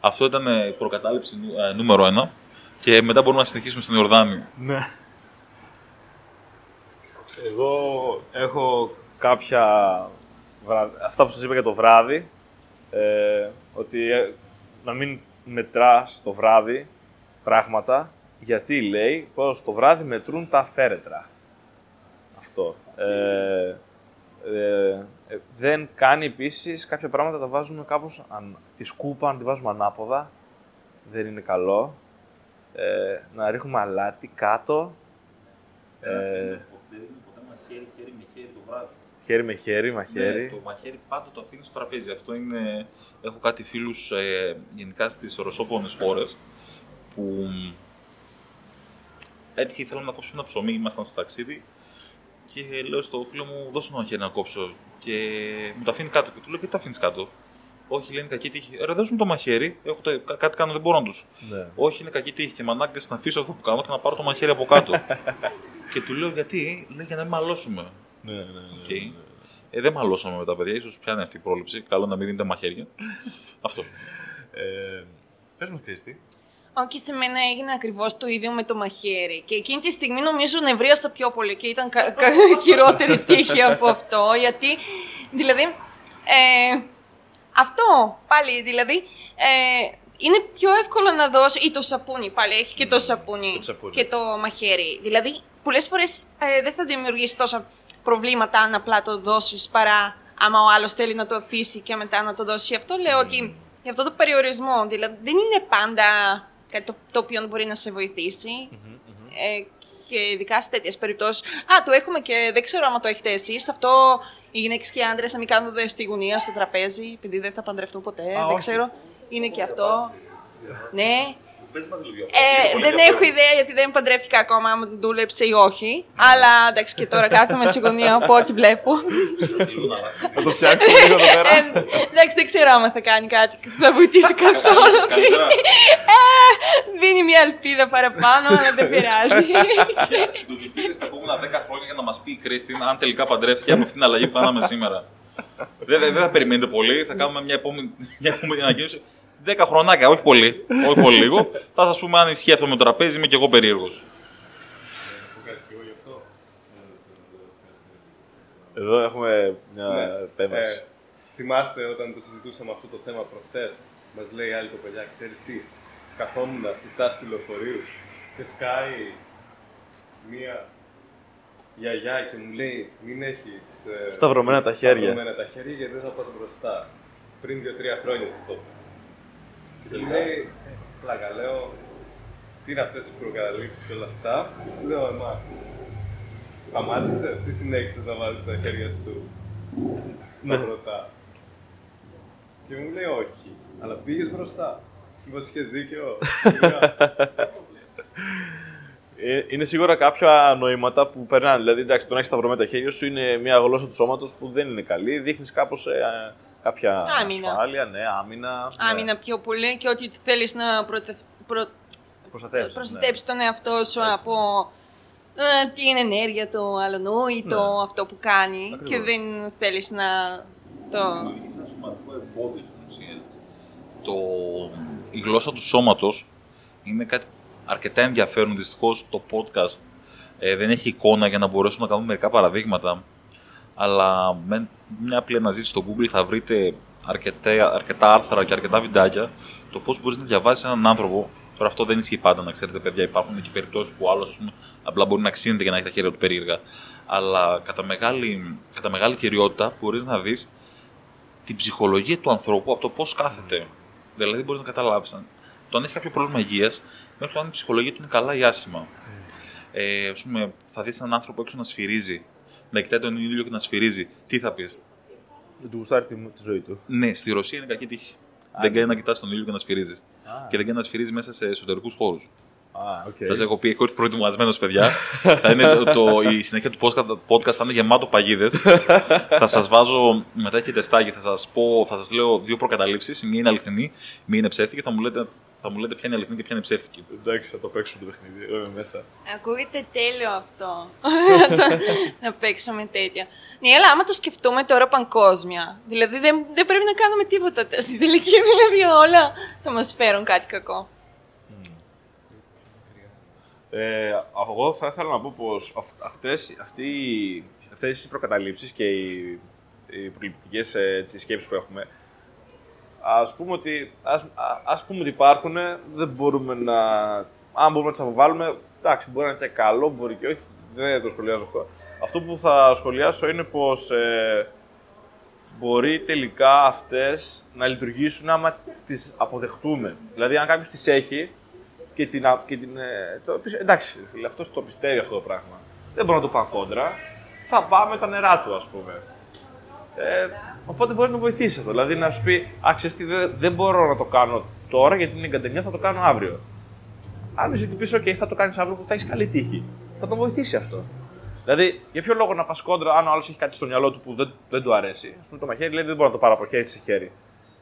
Αυτό ήταν ε, η προκατάληψη νου- ε, νούμερο ένα. Και μετά μπορούμε να συνεχίσουμε στον Ιορδάνη.
Ναι. Εγώ έχω κάποια. Βρα- Αυτά που σας είπα για το βράδυ. Ε, ότι ε, να μην μετράς το βράδυ πράγματα. Γιατί λέει πως το βράδυ μετρούν τα φέρετρα. Αυτό. Ε, ε, ε, δεν κάνει επίσης κάποια πράγματα τα βάζουμε κάπως. Αν, τη σκούπα, αν τη βάζουμε ανάποδα, δεν είναι καλό. Ε, να ρίχνουμε αλάτι κάτω. Ε,
ποτέ, ποτέ μαχαίρι, χέρι με χέρι το βράδυ.
Χέρι με χέρι, μαχαίρι.
Ναι, το μαχαίρι πάντα το αφήνεις στο τραπέζι. Αυτό είναι. Έχω κάτι φίλους ε, γενικά στις ρωσόφωνες χώρες που έτυχε ήθελα να κόψω ένα ψωμί, ήμασταν στο ταξίδι και λέω στο φίλο μου: Δώσε μου ένα χέρι να κόψω. Και μου το αφήνει κάτω. Και του λέω: Γιατί το αφήνεις κάτω; Όχι, λένε κακή τύχη. Ρε, δώσ' μου το μαχαίρι. Έχω τα- κα- κάτι κάνω, δεν μπορώ να τους.
Ναι.
Όχι, είναι κακή τύχη και με ανάγκασε να αφήσω αυτό που κάνω και να πάρω το μαχαίρι από κάτω. και του λέω: Γιατί, λέει για να μην μαλώσουμε.
Ναι, ναι, ναι.
Οκ. Ε, δεν μαλώσαμε με τα παιδιά, ίσως πιάνει αυτή η πρόληψη. Καλό να μην δίνετε μαχαίρια. Αυτό.
Ε, πες μου, Κρίστη.
Όχι, σε μένα έγινε ακριβώς το ίδιο με το μαχαίρι. Και εκείνη τη στιγμή νομίζω νευρίασα πιο πολύ και ήταν κα- κα- χειρότερη τύχη από αυτό. Γιατί, δηλαδή, ε, αυτό πάλι, δηλαδή, ε, είναι πιο εύκολο να δώσεις. ή το σαπούνι, πάλι έχει και το σαπούνι,
το σαπούνι.
και το μαχαίρι. Δηλαδή, πολλές φορές δεν θα δημιουργήσει τόσα προβλήματα αν απλά το δώσει παρά άμα ο άλλος θέλει να το αφήσει και μετά να το δώσει. Γι' αυτό λέω ότι για αυτό το περιορισμό, δηλαδή δεν είναι πάντα κάτι το, το οποίο μπορεί να σε βοηθήσει. Ε, και ειδικά σε τέτοιες περιπτώσεις. Α, το έχουμε και δεν ξέρω άμα το έχετε εσείς. Αυτό οι γυναίκες και οι άντρες να μην κάνουν στη γωνία στο τραπέζι, επειδή δεν θα παντρευτούν ποτέ. δεν
όχι.
ξέρω. Είναι και αυτό. Ναι.
Πες μας λίγο για
Ε, δεν έχω ιδέα γιατί δεν παντρεύτηκα ακόμα αν δούλεψε ή όχι. Αλλά εντάξει και τώρα κάθομαι στη γωνία από ό,τι βλέπω.
Θα το φτιάξουμε λίγο εδώ πέρα.
Ε, εντάξει δεν ξέρω άμα θα κάνει κάτι που θα βοηθήσει καθόλου.
Καλύτερα.
Ε, Δίνει μια ελπίδα παραπάνω, αλλά δεν πειράζει.
Συντονιστείτε στα επόμενα 10 χρόνια για να μας πει η Κρίστιν αν τελικά παντρεύτηκε από αυτήν την αλλαγή που κάναμε σήμερα. Δεν, δεν, δεν θα περιμένετε πολύ, θα κάνουμε μια επόμενη, μια επόμενη ανακοίνωση. 10 χρονάκια, όχι πολύ, όχι πολύ λίγο. Θα σα πούμε αν ισχύει αυτό με το τραπέζι, είμαι και εγώ περίεργος.
πω κάτι κι εγώ γι' αυτό.
Εδώ έχουμε μια
Ναι.
επέμβαση.
Ε, θυμάσαι όταν το συζητούσαμε αυτό το θέμα προχτές, μας λέει η άλλη κοπελιά, ξέρεις τι, καθόμουν στη στάση του λεωφορείου και σκάει μία γιαγιά και μου λέει μην έχεις ε,
Σταυρωμένα τα χέρια.
σταυρωμένα τα χέρια γιατί δεν θα πας μπροστά. Πριν δύο-τρία χρόνια της το είπε. Και του λέει, «Ε, πλάκα, λέω, τι είναι αυτές οι προκαταλήψεις και όλα αυτά. Της λέω, εμά, σταμάτησες ή συνέχισες να βάζεις τα χέρια σου
Ναι.
στα πρωτά. Και μου λέει όχι, αλλά πήγες μπροστά. Μήπως είχε δίκαιο.
Ε, Είναι σίγουρα κάποια νοήματα που περνάνε. Δηλαδή, εντάξει, το να έχεις σταυρωμένα τα χέρια σου είναι μια γλώσσα του σώματος που δεν είναι καλή. Δείχνεις κάπως κάποια
Άμυνα.
ασφάλεια, ναι, άμυνα.
Άμυνα πιο πολύ και ότι θέλεις να προτε... προ...
Προστατεύσεις.
προστατέψεις τον εαυτό σου από ε, την ενέργεια του αλλονού ή το αυτό που κάνει
Ακριβώς.
και δεν θέλεις να το...
Δημιουργήσει ένα σωματικό εμπόδιο στην ουσία. Το... Η γλώσσα του σώματος είναι κάτι αρκετά ενδιαφέρον. Δυστυχώς το podcast ε, δεν έχει εικόνα για να μπορέσουμε να κάνουμε μερικά παραδείγματα. Αλλά με μια απλή αναζήτηση στο Google θα βρείτε αρκετά, αρκετά άρθρα και αρκετά βιντεάκια το πώς μπορείς να διαβάσεις έναν άνθρωπο. Τώρα αυτό δεν ισχύει πάντα, να ξέρετε, παιδιά. Υπάρχουν και περιπτώσεις που ο άλλος απλά μπορεί να ξύνεται για να έχει τα χέρια του περίεργα. Αλλά κατά μεγάλη, κατά μεγάλη κυριότητα μπορείς να δεις την ψυχολογία του ανθρώπου από το πώς κάθεται. Δηλαδή μπορείς να καταλάβεις το αν έχει κάποιο πρόβλημα υγείας μέχρι το αν η ψυχολογία του είναι καλά ή άσχημα. Ε, ας πούμε, θα δεις έναν άνθρωπο έξω να σφυρίζει, να κοιτάει τον ήλιο και να σφυρίζει. Τι θα πεις;
Δεν του γουστάρει τη, τη ζωή του.
Ναι, στη Ρωσία είναι κακή τύχη. δεν κάνει να κοιτάς τον ήλιο και να σφυρίζεις. Και δεν κάνει να σφυρίζει μέσα σε εσωτερικούς χώρους.
Α, οκ.
Σας έχω πει, έχω έρθει προετοιμασμένος, παιδιά. θα είναι το, το, η συνέχεια του podcast, podcast θα είναι γεμάτο παγίδες. θα σας βάζω, μετά έχει τεστάκι, θα σας πω, θα σας λέω δύο προκαταλήψεις. Μία είναι αληθινή, μία είναι ψεύτικη. Θα μου λέτε, θα μου λέτε ποια είναι αληθινή και ποια είναι ψεύτικη.
Εντάξει, θα το παίξουμε το παιχνίδι. Εγώ είμαι μέσα.
Ακούγεται τέλειο αυτό. να παίξουμε τέτοια. Ναι, αλλά άμα το σκεφτούμε τώρα παγκόσμια, δηλαδή δεν, δεν πρέπει να κάνουμε τίποτα στην τελική, δηλαδή όλα θα μας φέρουν κάτι κακό.
Ε, εγώ θα ήθελα να πω πως αυ- αυτές, αυτοί, αυτές οι προκαταλήψεις και οι, οι προληπτικές ε, έτσι, σκέψεις που έχουμε, ας πούμε ότι, ας, α- ας πούμε ότι υπάρχουν, δεν μπορούμε να... Αν μπορούμε να τις αποβάλουμε, εντάξει, μπορεί να είναι και καλό, μπορεί και όχι, δεν το σχολιάζω αυτό. Αυτό που θα σχολιάσω είναι πως ε, μπορεί τελικά αυτές να λειτουργήσουν άμα τις αποδεχτούμε. Δηλαδή, αν κάποιος τις έχει, και την. α- Και την ε, το, πεις, εντάξει, φίλε, αυτός το πιστεύει αυτό το πράγμα. Δεν μπορώ να το πάω κόντρα. Θα πάμε τα νερά του, ας πούμε. Ε, οπότε μπορεί να βοηθήσει αυτό. Δηλαδή να σου πει, Α, ξέρεις τι, δεν, δεν μπορώ να το κάνω τώρα γιατί είναι εγκατεμιά, θα το κάνω αύριο. Αν σου πεις, OK, θα το κάνεις αύριο που θα έχεις καλή τύχη. Θα τον βοηθήσει αυτό. Δηλαδή, για ποιο λόγο να πας κόντρα, αν ο άλλος έχει κάτι στο μυαλό του που δεν, δεν του αρέσει. Α πούμε, το μαχαίρι λέει δεν μπορώ να το πάρω από χέρι σε χέρι.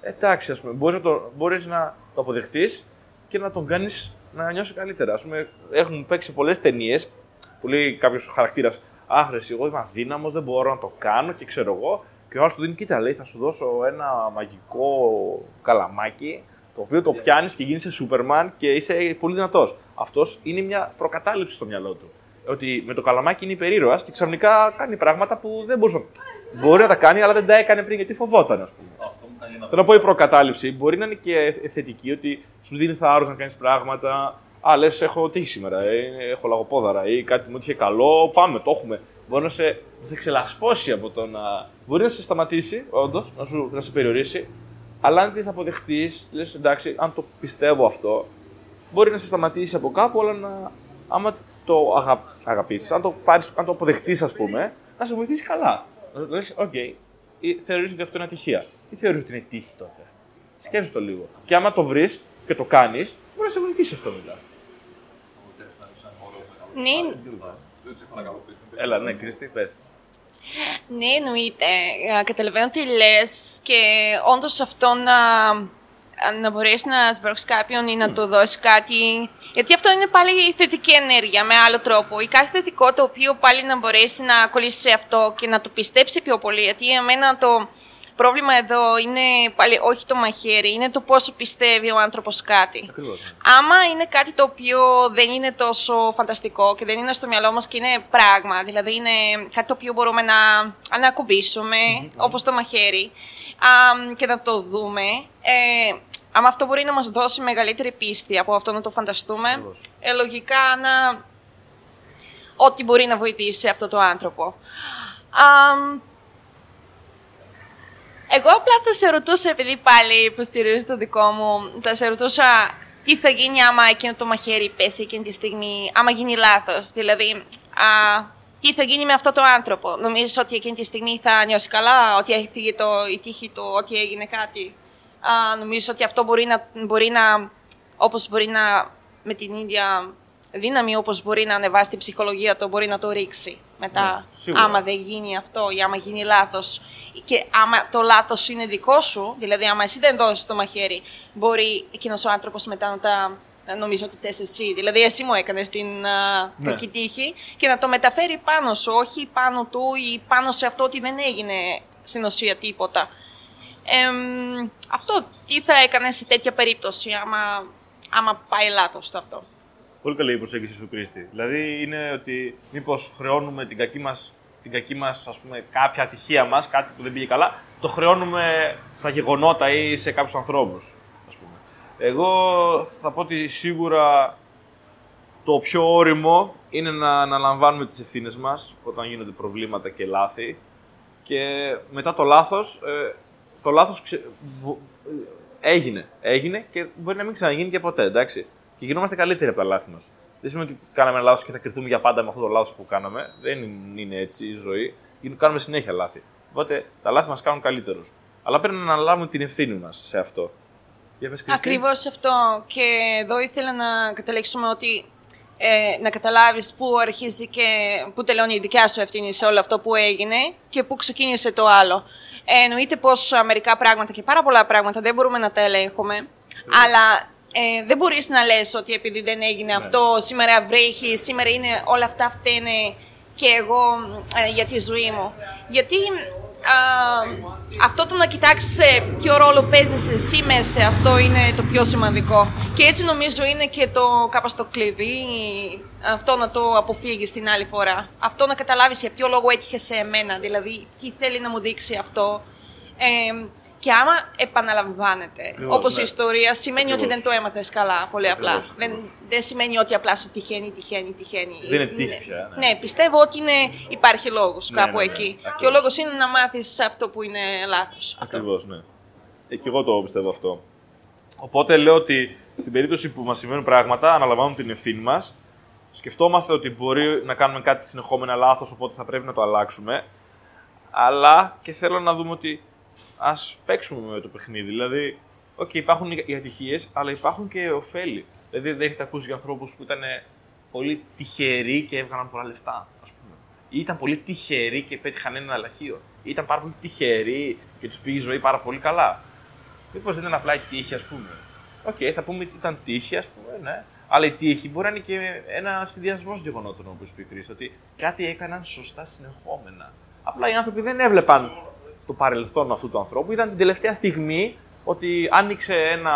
Ε, Εντάξει, ας πούμε, μπορείς να, το, μπορείς να το αποδεχτείς και να τον κάνεις να νιώσει καλύτερα. Ας πούμε, έχουν παίξει πολλές ταινίες που λέει κάποιος χαρακτήρας Άχρεση, εγώ είμαι αδύναμος, δεν μπορώ να το κάνω και ξέρω εγώ. Και ο άλλος του δίνει, κοίτα, λέει, θα σου δώσω ένα μαγικό καλαμάκι, το Το οποίο το πιάνεις και γίνεσαι Σούπερμαν και είσαι πολύ δυνατός. Αυτός είναι μια προκατάληψη στο μυαλό του. Ότι με το καλαμάκι είναι υπερήρωας και ξαφνικά κάνει πράγματα που δεν μπορούσε. Μπορεί να τα κάνει, αλλά δεν τα έκανε πριν γιατί φοβόταν, ας πούμε.
Αυτό μου κάνει ένα
Θέλω να πω η προκατάληψη μπορεί να είναι και θετική, ότι σου δίνει θάρρος να κάνεις πράγματα. Α, λες, έχω τύχει σήμερα, ε, έχω λαγοπόδαρα ή κάτι μου έτυχε καλό. Πάμε, το έχουμε. Μπορεί να σε, να σε ξελασπώσει από το να. Μπορεί να σε σταματήσει, όντως, να, σου- να σε περιορίσει. Αλλά αν την αποδεχτείς, λες, εντάξει, αν το πιστεύω αυτό, μπορεί να σε σταματήσει από κάπου, αλλά να. Άμα το αγα... αγαπήσεις, αν το, πάρεις, αν το αποδεχτείς, ας πούμε, να σε βοηθήσει καλά. Να λες, οκ, ή θεωρείς ότι αυτό είναι ατυχία. Τι θεωρείς ότι είναι τύχη τότε; Σκέψτε το λίγο. Και άμα το βρεις και το κάνεις, μπορεί να σε βοηθήσει αυτό μετά.
Ναι,
Έλα, ναι, Κρίστη, πες.
Ναι, εννοείται. Α, Καταλαβαίνω τι λες και όντως αυτό να, να μπορέσεις να σμπρώξει κάποιον ή να του δώσεις κάτι. Γιατί αυτό είναι πάλι η θετική ενέργεια με άλλο τρόπο. Ή κάτι θετικό το οποίο πάλι να μπορέσει να κολλήσει σε αυτό και να το πιστέψει πιο πολύ. Γιατί εμένα το πρόβλημα εδώ είναι πάλι όχι το μαχαίρι, είναι το πόσο πιστεύει ο άνθρωπος κάτι.
Ακριβώς.
Άμα είναι κάτι το οποίο δεν είναι τόσο φανταστικό και δεν είναι στο μυαλό μας και είναι πράγμα, δηλαδή είναι κάτι το οποίο μπορούμε να ανακουμπήσουμε, όπως το μαχαίρι, α, και να το δούμε, ε, άμα αυτό μπορεί να μας δώσει μεγαλύτερη πίστη από αυτό να το φανταστούμε,
Ακριβώς.
ε, λογικά να... ό,τι μπορεί να βοηθήσει αυτό το άνθρωπο. Α, εγώ απλά θα σε ρωτούσα, επειδή πάλι υποστηρίζει το δικό μου, θα σε ρωτούσα τι θα γίνει άμα εκείνο το μαχαίρι πέσει εκείνη τη στιγμή, άμα γίνει λάθος. Δηλαδή, α, τι θα γίνει με αυτό το άνθρωπο. Νομίζεις ότι εκείνη τη στιγμή θα νιώσει καλά, ότι έχει φύγει το, η τύχη του, ότι έγινε κάτι. Α, νομίζεις ότι αυτό μπορεί να, μπορεί να, όπως μπορεί να, με την ίδια δύναμη όπως μπορεί να ανεβάσει την ψυχολογία του, μπορεί να το ρίξει μετά.
Ναι, σίγουρα.
άμα δεν γίνει αυτό ή άμα γίνει λάθος και άμα το λάθος είναι δικό σου, δηλαδή άμα εσύ δεν δώσεις το μαχαίρι, μπορεί εκείνος ο άνθρωπος μετά να τα να νομίζω ότι φταίς εσύ. Δηλαδή εσύ μου έκανες την α,
Ναι.
κακή τύχη και να το μεταφέρει πάνω σου, όχι πάνω του ή πάνω σε αυτό ότι δεν έγινε στην ουσία τίποτα. Εμ, αυτό, τι θα έκανες σε τέτοια περίπτωση άμα, άμα πάει λάθος το αυτό;
Πολύ καλή η προσέγγιση σου, Κρίστη. Δηλαδή είναι ότι μήπως χρεώνουμε την κακή μας την κακή μας, ας πούμε, κάποια ατυχία μας, κάτι που δεν πήγε καλά, το χρεώνουμε στα γεγονότα ή σε κάποιους ανθρώπους, ας πούμε. Εγώ θα πω ότι σίγουρα το πιο όριμο είναι να αναλαμβάνουμε τις ευθύνες μας όταν γίνονται προβλήματα και λάθη και μετά το λάθος, ε, το λάθος ξε... βο- ε, έγινε, έγινε και μπορεί να μην ξαναγίνει και ποτέ, εντάξει. Και γινόμαστε καλύτεροι από τα λάθη μας. Δεν σημαίνει ότι κάναμε ένα λάθος και θα κρυθούμε για πάντα με αυτό το λάθος που κάναμε. Δεν είναι έτσι η ζωή. Γίν- Κάνουμε συνέχεια λάθη. Οπότε τα λάθη μας κάνουν καλύτερους. Αλλά πρέπει να αναλάβουμε την ευθύνη μας σε αυτό. Για πες, Κρίστη.
Ακριβώς αυτό. Και εδώ ήθελα να καταλήξουμε ότι ε, να καταλάβεις πού αρχίζει και πού τελειώνει η δικιά σου ευθύνη σε όλο αυτό που έγινε και πού ξεκίνησε το άλλο. Ε, εννοείται πως μερικά πράγματα και πάρα πολλά πράγματα δεν μπορούμε να τα ελέγχουμε, αλλά ε, δεν μπορείς να λες ότι επειδή δεν έγινε αυτό, σήμερα βρέχεις, σήμερα είναι όλα αυτά φταίνε και εγώ ε, για τη ζωή μου. Γιατί α, αυτό το να κοιτάξεις ε, ποιο ρόλο παίζεις εσύ μέσα σε αυτό είναι το πιο σημαντικό. Και έτσι νομίζω είναι και το κάπως το κλειδί, αυτό να το αποφύγεις την άλλη φορά. Αυτό να καταλάβεις για ποιο λόγο έτυχε σε εμένα, δηλαδή τι θέλει να μου δείξει αυτό. Ε, και άμα επαναλαμβάνεται,
Ακριβώς,
όπως
ναι.
η ιστορία, σημαίνει ότι
Ακριβώς.
δεν το έμαθες καλά, πολύ απλά.
Ακριβώς,
Δεν, δεν σημαίνει ότι απλά σου τυχαίνει, τυχαίνει, τυχαίνει.
Δεν είναι τύχη πια, ναι.
Ναι, πιστεύω ότι είναι, υπάρχει λόγος
Ναι,
κάπου
ναι, ναι.
εκεί.
Ακριβώς.
Και ο λόγος είναι να μάθεις αυτό που είναι λάθος. Αυτό.
Ακριβώς, ναι. Ε, και εγώ το πιστεύω αυτό. Οπότε λέω ότι στην περίπτωση που μας συμβαίνουν πράγματα, αναλαμβάνουμε την ευθύνη μας. Σκεφτόμαστε ότι μπορεί να κάνουμε κάτι συνεχόμενα λάθος, οπότε θα πρέπει να το αλλάξουμε. Αλλά και θέλω να δούμε ότι ας παίξουμε με το παιχνίδι. Δηλαδή, οκ, υπάρχουν οι ατυχίες, αλλά υπάρχουν και οφέλη. Δηλαδή, δεν έχετε ακούσει για ανθρώπους που ήταν πολύ τυχεροί και έβγαλαν πολλά λεφτά, ας πούμε. Ή ήταν πολύ τυχεροί και πέτυχαν ένα λαχείο. Ή ήταν πάρα πολύ τυχεροί και τους πήγε η ζωή πάρα πολύ καλά. Μήπως δεν ήταν απλά η τύχη, ας πούμε. Οκ, θα πούμε ότι ήταν τύχη, ας πούμε, ναι. Αλλά η τύχη μπορεί να είναι και ένα συνδυασμός γεγονότων, όπως είπε η Κρίστη, ότι κάτι έκαναν σωστά συνεχόμενα. Απλά οι άνθρωποι δεν έβλεπαν το παρελθόν αυτού του ανθρώπου, είδαν την τελευταία στιγμή ότι άνοιξε ένα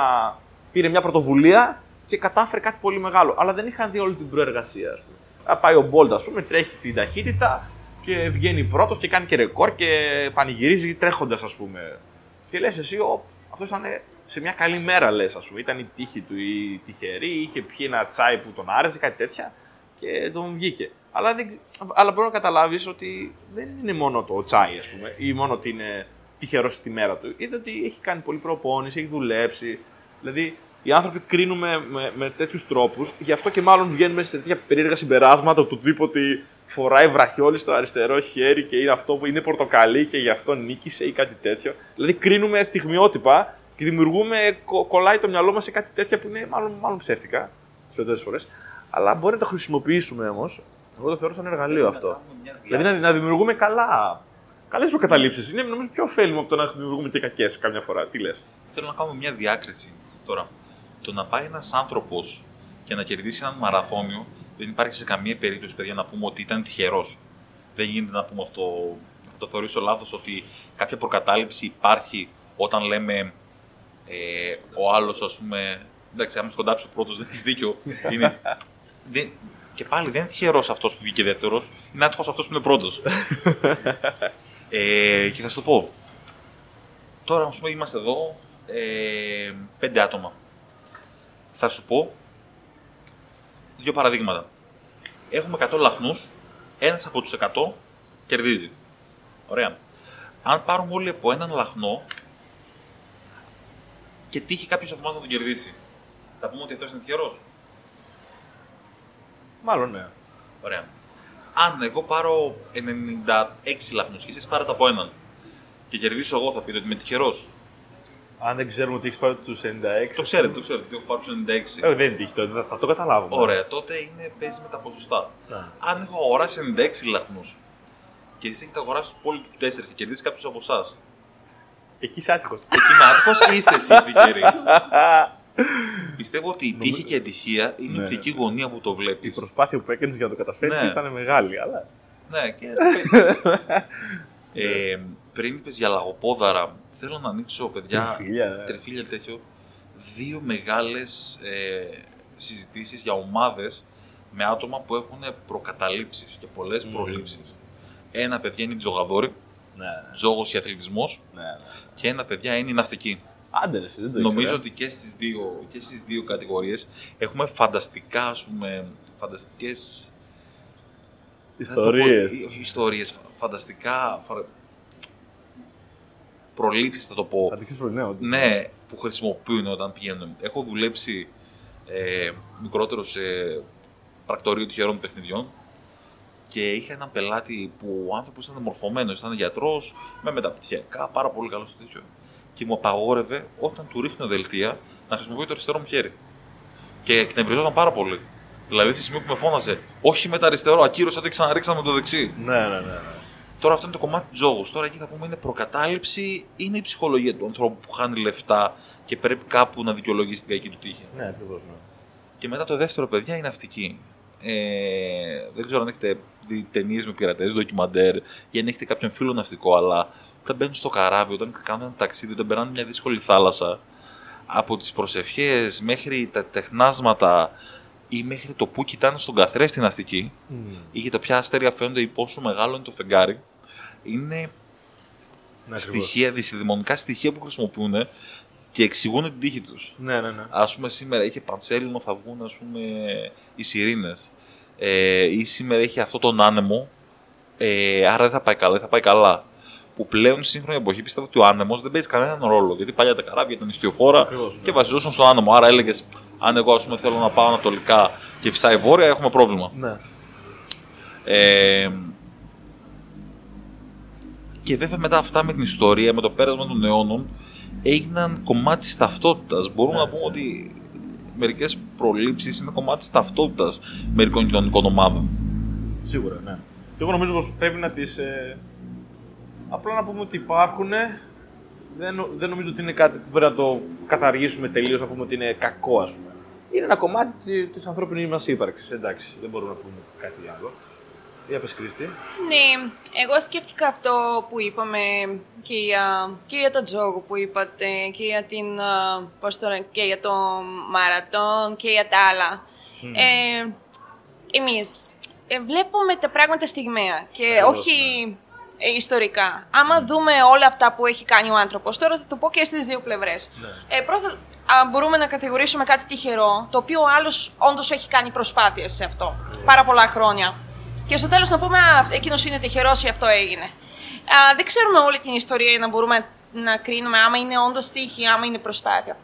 πήρε μια πρωτοβουλία και κατάφερε κάτι πολύ μεγάλο. Αλλά δεν είχαν δει όλη την προεργασία, ας πούμε. Α, πάει ο Μπόλτ, ας πούμε, τρέχει την ταχύτητα και βγαίνει πρώτος και κάνει και ρεκόρ και πανηγυρίζει τρέχοντας, ας πούμε. Και λες εσύ, αυτός ήταν σε μια καλή μέρα, λες, ας πούμε. Ήταν η τύχη του ή τυχερή, είχε πιει ένα τσάι που τον άρεσε, κάτι τέτοια και τον βγήκε. Αλλά, δεν, αλλά μπορεί να καταλάβεις ότι δεν είναι μόνο το τσάι, ας πούμε, ή μόνο ότι είναι τυχερός στη μέρα του. Είδε ότι έχει κάνει πολύ προπόνηση, έχει δουλέψει. Δηλαδή, οι άνθρωποι κρίνουμε με, με τέτοιους τρόπους, γι' αυτό και μάλλον βγαίνουμε σε τέτοια περίεργα συμπεράσματα του τύπου ότι φοράει βραχιόλι στο αριστερό χέρι και είναι αυτό που είναι πορτοκαλί και γι' αυτό νίκησε ή κάτι τέτοιο. Δηλαδή, κρίνουμε στιγμιότυπα και δημιουργούμε, κο, κολλάει το μυαλό μας σε κάτι τέτοια που είναι μάλλον, μάλλον ψεύτικα τις περισσότερε φορές. Αλλά μπορεί να το χρησιμοποιήσουμε όμως. Εγώ το θεωρώ σαν εργαλείο αυτό. Δηλαδή να, να δημιουργούμε καλά. Καλές προκαταλήψεις. Είναι νομίζω πιο ωφέλιμο από το να δημιουργούμε και κακές καμιά φορά. Τι λες;
Θέλω να κάνουμε μια διάκριση τώρα. Το να πάει ένας άνθρωπος και να κερδίσει έναν μαραθώνιο δεν υπάρχει σε καμία περίπτωση, παιδιά, να πούμε ότι ήταν τυχερός. Δεν γίνεται να πούμε αυτό. Θα το θεωρήσω λάθος ότι κάποια προκατάληψη υπάρχει όταν λέμε ε, ο άλλος, ας πούμε. Εντάξει, άμα σκοντάψει ο πρώτος, δεν έχεις δίκιο. Είναι, δεν, και πάλι δεν είναι τυχερός αυτός που βγήκε δεύτερος, είναι άτυχος αυτός που είναι πρώτος. ε, και θα σου το πω. Τώρα, ας πούμε, είμαστε εδώ ε, πέντε άτομα. Θα σου πω δύο παραδείγματα. Έχουμε 100 λαχνούς, ένας από τους 100 κερδίζει. Ωραία. Αν πάρουμε όλοι από έναν λαχνό και τύχει κάποιος από εμάς να τον κερδίσει, θα πούμε ότι αυτός είναι τυχερός;
Μάλλον ναι.
Ωραία. Αν εγώ πάρω 96 λαχνού και εσείς πάρετε από έναν και κερδίσω εγώ, θα πείτε ότι είμαι τυχερός;
Αν δεν ξέρουμε ότι έχεις πάρει τους 96.
Το ξέρετε, το ξέρετε ότι έχω πάρει τους 96.
Ε, δεν είναι τύχη τότε, θα το καταλάβουμε.
Ωραία, τότε είναι, παίζει με τα ποσοστά.
Ναι.
Αν έχω αγοράσει 96 λαχνού και εσείς έχετε αγοράσει τους υπόλοιπου 4 και κερδίσει κάποιος από εσάς,
Εκεί είσαι άτυχος.
εκεί είναι άτυχος ή είστε εσείς τυχεροί. Πιστεύω ότι η τύχη και η ατυχία είναι η
Ναι.
οπτική γωνία που το
Η
βλέπει.
προσπάθεια που έκανες για να το καταφέρεις
Ναι.
ήταν μεγάλη. Αλλά...
Ναι, και το παίρνεις. ε, πριν είπες για λαγοπόδαρα, θέλω να ανοίξω, παιδιά,
Τριφύλια, ναι.
τριφύλια τέτοιο, δύο μεγάλες ε, συζητήσεις για ομάδες με άτομα που έχουν προκαταλήψεις και πολλές προλήψεις. Ένα, παιδιά, είναι οι τζογαδόροι,
Ναι,
τζόγος και αθλητισμός,
ναι, ναι.
και ένα, παιδιά, είναι οι ναυτικοί.
Άντε, ρε, εσύ, δεν το
Νομίζω
ήξερα.
ότι και στις, δύο, και στις δύο κατηγορίες έχουμε φανταστικά, ας πούμε, φανταστικές
Ιστορίες.
δεν θα το πω, ιστορίες, φα- φανταστικά φα... προλήψεις θα το πω.
Θα δείξεις πολύ, ναι, όντως.
Ναι, που χρησιμοποιούν όταν πηγαίνουν. Έχω δουλέψει ε, μικρότερος σε πρακτορείο τυχερών παιχνιδιών και είχα έναν πελάτη που ο άνθρωπος ήταν μορφωμένος, ήταν γιατρός, με μεταπτυχιακά, πάρα πολύ καλός στο τέτοιο. Και μου απαγόρευε όταν του ρίχνω δελτία να χρησιμοποιεί το αριστερό μου χέρι. Και εκνευριζόταν πάρα πολύ. Δηλαδή, στη στιγμή που με φώναζε, Όχι με το αριστερό, ακύρωσε ότι ξαναρίξαμε το δεξί.
Ναι, ναι, ναι. ναι.
Τώρα αυτό είναι το κομμάτι του τζόγου. Τώρα εκεί θα πούμε είναι προκατάληψη, είναι η ψυχολογία του ανθρώπου που χάνει λεφτά και πρέπει κάπου να δικαιολογήσει την κακή του τύχη.
Ναι, ακριβώς, ναι.
Και μετά το δεύτερο, παιδιά, είναι ναυτική. Ε, δεν ξέρω αν έχετε δει ταινίες με πειρατές, ντοκιμαντέρ ή αν έχετε κάποιον φίλο ναυτικό, αλλά όταν μπαίνουν στο καράβι, όταν κάνουν ένα ταξίδι, όταν περνάνε μια δύσκολη θάλασσα, από τις προσευχές μέχρι τα τεχνάσματα ή μέχρι το που κοιτάνε στον καθρέφτη ναυτική, ή για το ποια αστέρια φαίνονται ή πόσο μεγάλο είναι το φεγγάρι, είναι
Ναι, ακριβώς.
στοιχεία, δυσδημονικά στοιχεία που χρησιμοποιούν και εξηγούν την τύχη τους.
Ναι, ναι, ναι.
Α πούμε, σήμερα είχε πανσέλινο, θα βγουν ας πούμε, οι σιρήνες. Ε, ή σήμερα έχει αυτό τον άνεμο, ε, άρα δεν θα πάει καλά, δεν θα πάει καλά. Που πλέον στη σύγχρονη εποχή πιστεύω ότι ο άνεμος δεν παίζει κανέναν ρόλο. Γιατί παλιά τα καράβια ήταν ιστιοφόρα
Ακριβώς, ναι.
και βασιζόταν στον άνεμο. Άρα έλεγες, αν εγώ ας πούμε, θέλω να πάω ανατολικά και φυσάει βόρεια, έχουμε πρόβλημα.
ναι.
Ε, και βέβαια μετά αυτά με την ιστορία, με το πέρασμα των αιώνων, έγιναν κομμάτι της ταυτότητας. Μπορούμε να πούμε ότι μερικές προλήψεις είναι κομμάτι της ταυτότητας μερικών κοινωνικών ομάδων.
Σίγουρα, ναι. Και εγώ νομίζω πως πρέπει να τις... Ε... Απλά να πούμε ότι υπάρχουν. Δεν, νο- δεν νομίζω ότι είναι κάτι που πρέπει να το καταργήσουμε τελείως, να πούμε ότι είναι κακό, ας πούμε. Είναι ένα κομμάτι τη- της ανθρώπινης μας ύπαρξης, εντάξει. Δεν μπορούμε να πούμε κάτι άλλο. Για πες Κρίστη.
Ναι, εγώ σκέφτηκα αυτό που είπαμε και για, και για το τζόγο που είπατε και για, την, α, πώς το λένε, και για το μαρατόν και για τα άλλα. Ε, εμείς ε, βλέπουμε τα πράγματα στιγμαία και
Ακριβώς,
όχι ε, ιστορικά. Άμα δούμε όλα αυτά που έχει κάνει ο άνθρωπος, τώρα θα το πω και στις δύο πλευρές. Ε, πρώτα, α, μπορούμε να κατηγορήσουμε κάτι τυχερό, το οποίο ο άλλος όντως έχει κάνει προσπάθειες σε αυτό, πάρα πολλά χρόνια. Και στο τέλος να πούμε, α, αυ- εκείνος είναι τυχερός ή αυτό έγινε. Α, δεν ξέρουμε όλη την ιστορία για να μπορούμε να κρίνουμε άμα είναι όντως τύχη, άμα είναι προσπάθεια.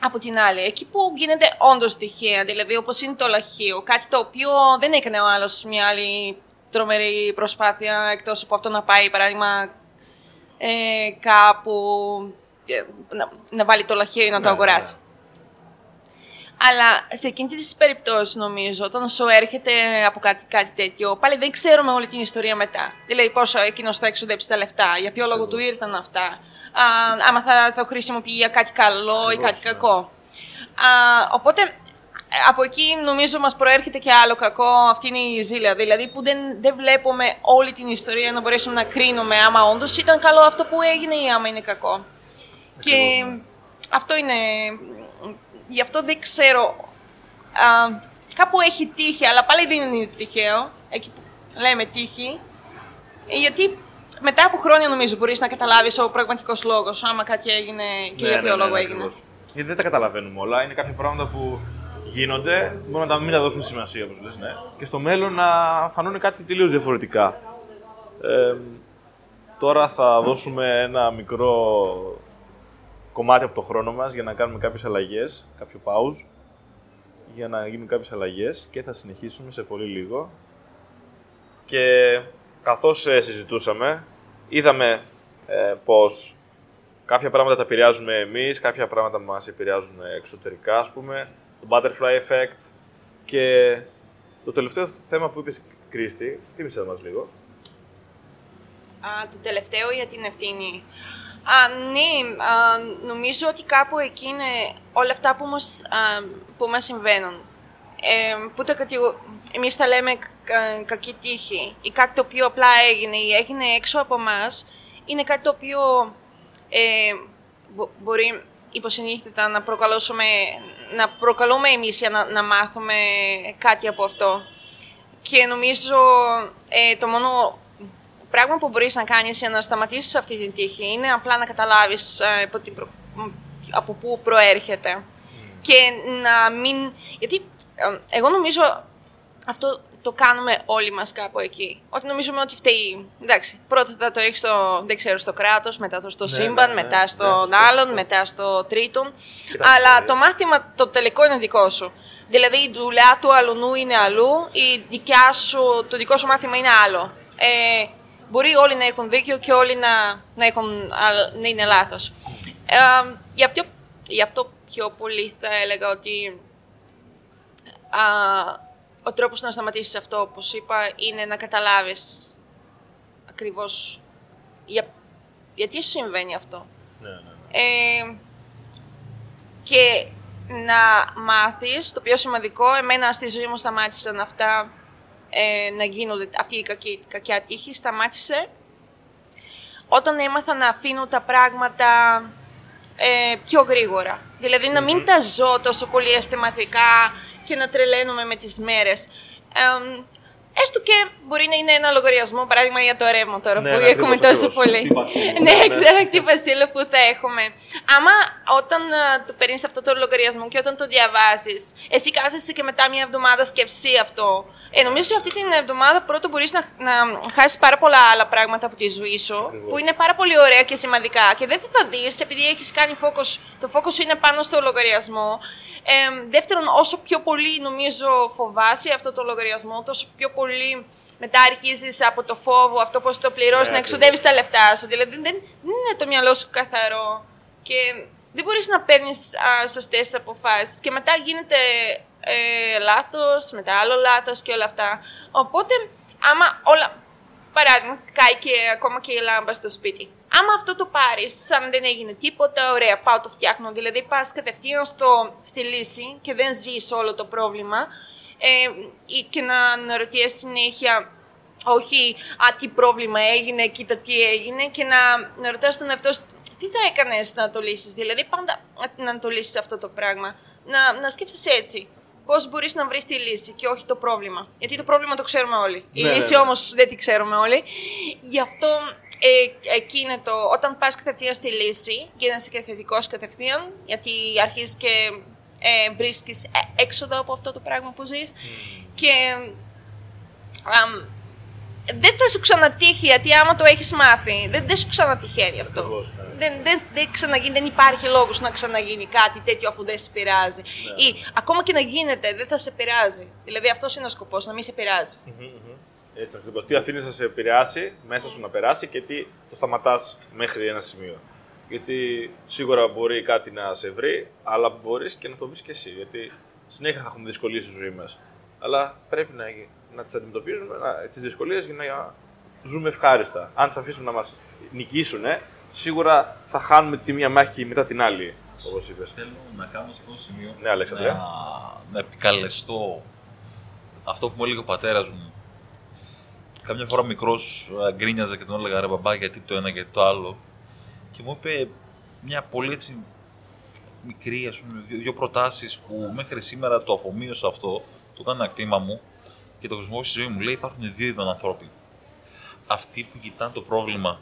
Από την άλλη, εκεί που γίνεται όντως τυχαία, δηλαδή όπως είναι το λαχείο, κάτι το οποίο δεν έκανε ο άλλος μια άλλη τρομερή προσπάθεια εκτός από αυτό να πάει, παράδειγμα, ε, κάπου ε, να, να βάλει το λαχείο ή να το
Ναι,
αγοράσει. Αλλά σε εκείνη τη περίπτωση, νομίζω, όταν σου έρχεται από κάτι, κάτι τέτοιο, πάλι δεν ξέρουμε όλη την ιστορία μετά. Δηλαδή, πόσο εκείνος θα εξοδέψει τα λεφτά, για ποιο λόγο του ήρθαν αυτά, α, άμα θα το χρησιμοποιεί για κάτι καλό ή κάτι
ναι.
κακό. Α, οπότε, από εκεί νομίζω μας προέρχεται και άλλο κακό, αυτή είναι η ζήλια. Δηλαδή που δεν, δεν βλέπουμε όλη την ιστορία να μπορέσουμε να κρίνουμε άμα όντως ήταν καλό αυτό που έγινε ή άμα είναι κακό. Και αυτό είναι. Γι' αυτό δεν ξέρω. Α, κάπου έχει τύχη, αλλά πάλι δεν είναι τυχαίο. Εκεί που λέμε τύχη. Γιατί μετά από χρόνια νομίζω μπορείς να καταλάβεις ο πραγματικός λόγος, άμα κάτι έγινε και
Ναι,
για
ναι,
ποιο
ναι,
λόγο
ναι,
έγινε.
ακριβώς. Γιατί δεν τα καταλαβαίνουμε όλα. Είναι κάποια πράγματα που γίνονται, μπορούμε να τα μην τα δώσουμε σημασία, όπως λες, ναι. Και στο μέλλον να φανούν κάτι τελείως διαφορετικά. Ε, τώρα θα δώσουμε ένα μικρό κομμάτι από το χρόνο μας για να κάνουμε κάποιες αλλαγές, κάποιο pause, για να γίνουν κάποιες αλλαγές και θα συνεχίσουμε σε πολύ λίγο. Και καθώς ε, συζητούσαμε, είδαμε ε, πως κάποια πράγματα τα επηρεάζουμε εμείς, κάποια πράγματα μας επηρεάζουν εξωτερικά, ας πούμε, το butterfly effect και το τελευταίο θέμα που είπες, Κρίστη, θύμισε μας λίγο.
Α, το τελευταίο για την ευθύνη. Α, ναι, α, νομίζω ότι κάπου εκεί είναι όλα αυτά που μας, α, που μας συμβαίνουν. Ε, που τα κατηγο... Εμείς τα λέμε κα- κακή τύχη ή κάτι το οποίο απλά έγινε ή έγινε έξω από μας είναι κάτι το οποίο ε, μπο- μπορεί υποσυνείδητα να προκαλώσουμε, να προκαλούμε εμείς για να, να μάθουμε κάτι από αυτό. Και νομίζω ε, το μόνο πράγμα που μπορείς να κάνεις για να σταματήσεις αυτή την τύχη είναι απλά να καταλάβεις ε, από, την προ- μ, από πού προέρχεται. Και να μην... Γιατί ε, εγώ νομίζω αυτό το κάνουμε όλοι μας κάπου εκεί. Ότι νομίζουμε ότι φταίει. Εντάξει, πρώτα θα το ρίξει στο, δεν ξέρω, στο κράτος, μετά το στο
Ναι,
σύμπαν,
ναι, ναι.
μετά
Ναι,
στον
σωστό,
άλλον,
σωστό.
μετά στο τρίτον.
Κοιτάξτε,
Αλλά
ε,
το μάθημα το τελικό είναι δικό σου. Δηλαδή η δουλειά του αλουνού είναι αλλού, η δικιά σου, το δικό σου μάθημα είναι άλλο. Ε, μπορεί όλοι να έχουν δίκιο και όλοι να, να, έχουν, α, να είναι λάθος. Ε, γι, αυτό, γι' αυτό πιο πολύ θα έλεγα ότι α, ο τρόπος να σταματήσεις αυτό, όπως είπα, είναι να καταλάβεις ακριβώς για, γιατί σου συμβαίνει αυτό.
Ναι, ναι.
Ε, και να μάθεις, το πιο σημαντικό, εμένα στη ζωή μου σταμάτησαν αυτά ε, να γίνονται, αυτή η κακή, κακιά τύχη, σταμάτησε όταν έμαθα να αφήνω τα πράγματα ε, πιο γρήγορα. Δηλαδή να μην τα ζω τόσο πολύ αισθηματικά και να τρελαίνομαι με τις μέρες. Ε, έστω και μπορεί να είναι ένα λογαριασμό, παράδειγμα για το ρεύμα τώρα
Ναι,
που
ναι,
έχουμε
ακριβώς,
τόσο
ακριβώς.
πολύ.
Τι βασίλειο.
ναι,
Ναι.
exact, τι βασίλειο που θα έχουμε. Άμα όταν α, το παίρνεις αυτό το λογαριασμό και όταν το διαβάζει, εσύ κάθεσαι και μετά μια εβδομάδα σκεφτεί αυτό. Ε, νομίζω αυτή την εβδομάδα πρώτα μπορείς να, να χάσεις πάρα πολλά άλλα πράγματα από τη ζωή σου,
Ακριβώς.
που είναι πάρα πολύ ωραία και σημαντικά και δεν θα τα δεις επειδή έχεις κάνει focus, το focus είναι πάνω στο λογαριασμό. Ε, δεύτερον, όσο πιο πολύ νομίζω φοβάσαι αυτό το λογαριασμό, τόσο πιο πολύ μετά αρχίζεις από το φόβο, αυτό πώς το πληρώσεις,
Ναι,
να
ακριβώς.
εξοδεύεις τα λεφτά σου. Δηλαδή δεν, δεν είναι το μυαλό σου καθαρό και δεν μπορείς να παίρνεις σωστές αποφάσεις. Και μετά γίνεται ε, λάθος, μετά άλλο λάθος και όλα αυτά. Οπότε, άμα όλα. Παράδειγμα, κάει και ακόμα και η λάμπα στο σπίτι. Άμα αυτό το πάρεις, σαν δεν έγινε τίποτα, ωραία, πάω το φτιάχνω. Δηλαδή, πας κατευθείαν στο, στη λύση και δεν ζεις όλο το πρόβλημα. Ε, ή και να αναρωτιέσαι συνέχεια όχι «Α, τι πρόβλημα έγινε, κοίτα τι έγινε» και να, να ρωτάς τον εαυτό σου τι θα έκανες να το λύσεις. Δηλαδή πάντα να το λύσεις αυτό το πράγμα. Να, να σκέφτεσαι έτσι. Πώς μπορείς να βρεις τη λύση και όχι το πρόβλημα. Γιατί το πρόβλημα το ξέρουμε όλοι. Η
Ναι, ναι,
λύση
ναι.
όμως δεν τη ξέρουμε όλοι. Γι' αυτό ε, εκεί είναι το όταν πας κατευθείαν στη λύση, γίνεσαι και θετικός κατευθείαν, γιατί αρχίζεις και ε, βρίσκεις ε, έξοδο από αυτό το πράγμα που ζεις. Και αμ, δεν θα σου ξανατύχει, γιατί άμα το έχεις μάθει, δεν, δεν σου ξανατυχαίνει αυτό.
Ακριβώς, ναι.
Δεν, δεν, δεν, ξαναγίνει, δεν υπάρχει λόγος να ξαναγίνει κάτι τέτοιο αφού δεν σε πειράζει.
Ναι.
Ή ακόμα και να γίνεται, δεν θα σε πειράζει. Δηλαδή αυτός είναι ο σκοπός, να μην σε πειράζει.
Έτσι ακριβώς. Τι αφήνεις να σε επηρεάσει, μέσα σου να περάσει και τι το σταματάς μέχρι ένα σημείο. Γιατί σίγουρα μπορεί κάτι να σε βρει, αλλά μπορείς και να το βρεις και εσύ. Γιατί συνέχεια θα έχουμε δυσκολίες στη ζωή μας. Αλλά πρέπει να, να τις αντιμετωπίζουμε, τις δυσκολίες για να ζούμε ευχάριστα. Αν τι αφήσουμε να μας νικήσουν, σίγουρα θα χάνουμε τη μία μάχη μετά την άλλη, όπως είπες.
Θέλω να κάνω σε αυτό το σημείο
Ναι, Αλέξανδρε.
να, να επικαλεστώ αυτό που μου έλεγε ο πατέρας μου. Καμιά φορά μικρός γκρίνιαζα και τον έλεγα ρε μπαμπά γιατί το ένα και το άλλο. Και μου είπε μια πολύ έτσι μικρή, ας πούμε, δύο, δύο προτάσεις που μέχρι σήμερα το αφομοίωσα αυτό, το κάνω ένα κτήμα μου και το χρησιμοποιώ στη ζωή μου. Λέει υπάρχουν δύο είδων ανθρώποι. Αυτοί που κοιτάνε το πρόβλημα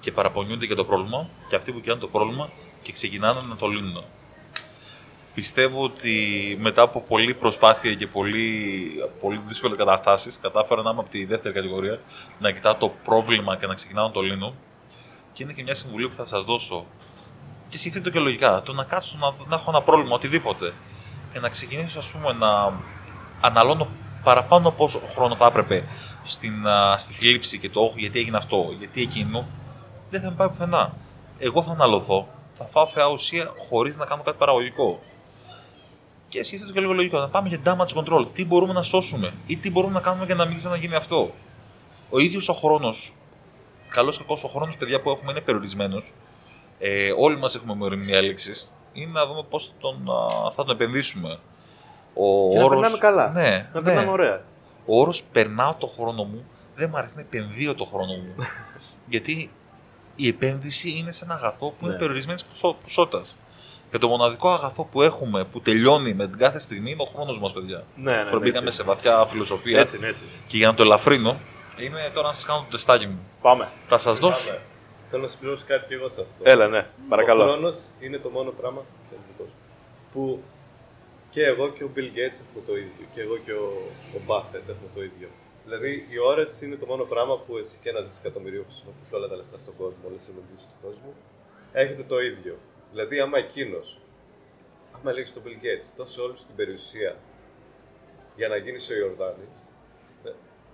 και παραπονιούνται για το πρόβλημα και αυτοί που κοιτάνε το πρόβλημα και ξεκινάνε να το λύνουν. Πιστεύω ότι μετά από πολλή προσπάθεια και πολύ, πολύ δύσκολες καταστάσεις, κατάφερα να είμαι από τη δεύτερη κατηγορία, να κοιτάω το πρόβλημα και να ξεκινάω να το λύνω. Και είναι και μια συμβουλή που θα σας δώσω. Και σκεφτείτε το και λογικά. Το να κάτσω να, να έχω ένα πρόβλημα, οτιδήποτε. Και να ξεκινήσω, ας πούμε, να αναλώνω παραπάνω από όσο χρόνο θα έπρεπε στην, α, στη θλίψη και το όχι, γιατί έγινε αυτό, γιατί εκείνο, δεν θα με πάει πουθενά. Εγώ θα αναλωθώ, θα φάω φαιά ουσία χωρίς να κάνω κάτι παραγωγικό. Και σκεφτείτε και λίγο λογικό. Να πάμε για damage control. Τι μπορούμε να σώσουμε ή τι μπορούμε να κάνουμε για να μην ξαναγίνει αυτό. Ο ίδιος ο χρόνος, καλό ή κακό, ο χρόνος, παιδιά που έχουμε είναι περιορισμένος. Ε, όλοι μας έχουμε μεριμνία έλεξη. Είναι να δούμε πώς τον, α, θα τον επενδύσουμε. Ο
Και να
όρος-
περνάμε καλά.
Ναι,
Να
ναι.
περνάμε ωραία.
Ο όρος περνάω το χρόνο μου δεν μου αρέσει να επενδύω το χρόνο μου. Γιατί η επένδυση είναι σε ένα αγαθό που είναι
Ναι.
περιορισμένης ποσότητας. Και το μοναδικό αγαθό που έχουμε που τελειώνει με την κάθε στιγμή είναι ο χρόνος μας, παιδιά.
Ναι, ναι,
Τώρα
ναι,
μπήκαμε
έτσι.
σε βαθιά φιλοσοφία.
Έτσι, είναι, έτσι.
Και για να το ελαφρύνω, είναι τώρα να σας κάνω το τεστάκι μου.
Πάμε.
Θα σας δώσω.
Πάμε. Θέλω να συμπληρώσω κάτι και εγώ σε αυτό.
Έλα, ναι,
Ο
παρακαλώ.
χρόνος είναι το μόνο πράγμα ξέρεις, δικό σου, που και εγώ και ο Bill Gates έχουμε το ίδιο. Και εγώ και ο, ο Buffett έχουμε το ίδιο. Δηλαδή, οι ώρες είναι το μόνο πράγμα που εσύ και ένα δισεκατομμυρίο που χρησιμοποιεί όλα τα λεφτά στον κόσμο, όλες οι επενδύσει του κόσμου, έχετε το ίδιο. Δηλαδή, άμα εκείνος, άμα έλεγε στον Bill Gates, δώσε όλου την περιουσία για να γίνεις ο Ιορδάνης,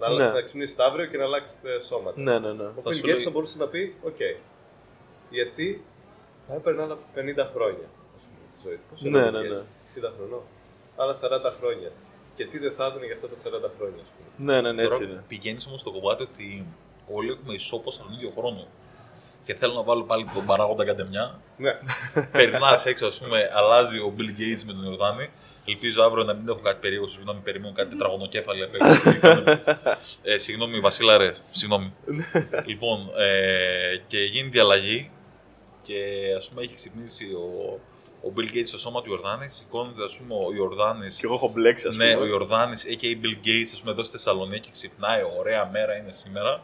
να,
Ναι.
να ξυπνήσει αύριο και να αλλάξετε σώματα.
Ναι, ναι, ναι.
Ο
Θα
Bill
σου
Gates
λέει-
θα μπορούσε να πει: Οκ. Γιατί θα έπαιρνε άλλα 50 χρόνια ας πούμε, τη ζωή του. Πόσο
Ναι,
είναι ο
ναι,
Bill
ναι.
Gates? 60 χρονών. Άλλα 40 χρόνια. Και τι δεν θα έδινε για αυτά τα 40 χρόνια, ας πούμε.
Ναι, ναι, ναι, έτσι
Τώρα
είναι.
πηγαίνεις όμως στο κομμάτι ότι όλοι έχουμε ισόποσο τον ίδιο χρόνο. Και θέλω να βάλω πάλι τον παράγοντα καντεμιά.
Ναι.
Περνάς έξω, ας πούμε, αλλάζει ο Bill Gates με τον Ιορδάνη. Ελπίζω αύριο να μην έχω κάτι περίεργο, να μην περιμένω κάτι τετραγωνοκέφαλη απ' έξω. ε, συγγνώμη, Βασίλα, ρε. Συγγνώμη. λοιπόν, ε, και γίνεται η αλλαγή και ας πούμε έχει ξυπνήσει ο, ο Bill Gates στο σώμα του Ιορδάνη. Σηκώνεται, ας πούμε, ο Ιορδάνης.
Και εγώ έχω μπλέξει, ας πούμε.
Ναι, ο Ιορδάνης, a.k.a. Bill Gates, ας πούμε, εδώ στη Θεσσαλονίκη ξυπνάει, ωραία μέρα είναι σήμερα.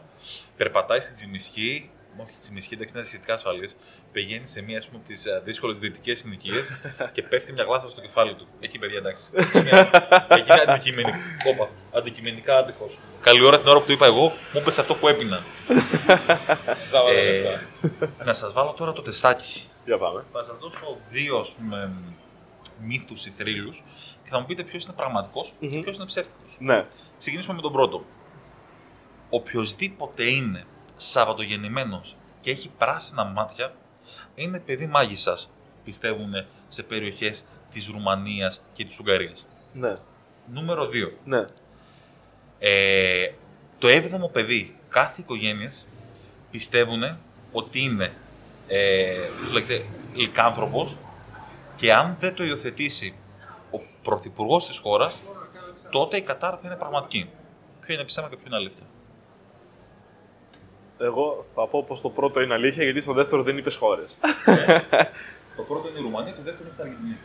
Περπατάει στην Τσιμισκή, όχι στη Τσιμισκή, εντάξει, είναι αισθητικά ασφαλής. Πηγαίνει σε μία από τις δύσκολες δυτικές συνοικίες και πέφτει μια γλάστα στο κεφάλι του. Εκεί, παιδιά, εντάξει. Είναι- Εκεί είναι αντικειμενικά. Όπα, αντικειμενικά άτυχος. Καλή ώρα την ώρα που το είπα εγώ, μου είπε αυτό που έπεινα.
Τζάβα τα
Ε,
λεφτά.
να σας βάλω τώρα το τεστάκι.
Για πάμε.
Θα σας δώσω δύο ας πούμε, μύθους ή θρύλους και θα μου πείτε ποιος είναι πραγματικός και ποιος είναι ψεύτικος.
Ναι.
Ξεκινήσουμε με τον πρώτο. Οποιοδήποτε είναι Σαββατογεννημένος και έχει πράσινα μάτια είναι παιδί μάγισσας, πιστεύουν σε περιοχές της Ρουμανίας και της Ουγγαρίας.
Ναι.
Νούμερο 2.
Ναι.
Ε, το έβδομο παιδί κάθε οικογένειας πιστεύουν ότι είναι ε, πώς λέγεται, λυκάνθρωπος και αν δεν το υιοθετήσει ο πρωθυπουργός της χώρας τότε η κατάρα θα είναι πραγματική. Ποιο είναι ψέμα και ποιο είναι αλήθεια.
Εγώ θα πω πως το πρώτο είναι αλήθεια γιατί στο δεύτερο δεν είπες χώρες.
Το πρώτο είναι η Ρουμανία, το δεύτερο είναι η Αργεντινή.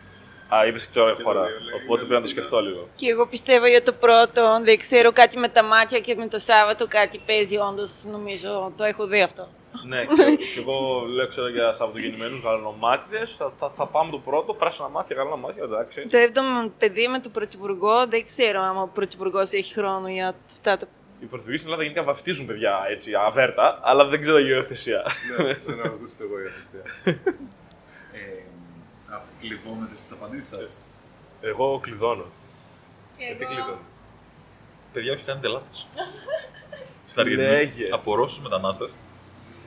Α, είπες και ώρα χώρα.
δύο λέει,
Οπότε
είναι
πρέπει να το
δύο.
σκεφτώ λίγο.
Και εγώ πιστεύω για το πρώτο, δεν ξέρω κάτι με τα μάτια και με το Σάββατο κάτι παίζει όντως, νομίζω, το έχω δει αυτό.
ναι, και, και εγώ λέω ξέρω για Σαββατογεννημένου γαλανομάτιδε. Θα, θα, θα πάμε το πρώτο, πράσινα μάτια, γαλανομάτια, εντάξει.
Το έβδομο παιδί με τον Πρωθυπουργό, δεν ξέρω αν ο Πρωθυπουργός έχει χρόνο για αυτά τα.
Οι Πορτογάλοι στην Ελλάδα γενικά βαφτίζουν παιδιά έτσι αβέρτα, αλλά δεν ξέρω για υιοθεσία.
Ναι, δεν έχω ακούσει το εγώ η αθεσία.
Ε, Κλειδώνετε τις απαντήσεις σας.
Εγώ κλειδώνω.
Τι κλείδωνε.
Παιδιά, όχι, κάνετε λάθος. Στην Αργεντινή,
Λέγε.
από Ρώσου μετανάστες,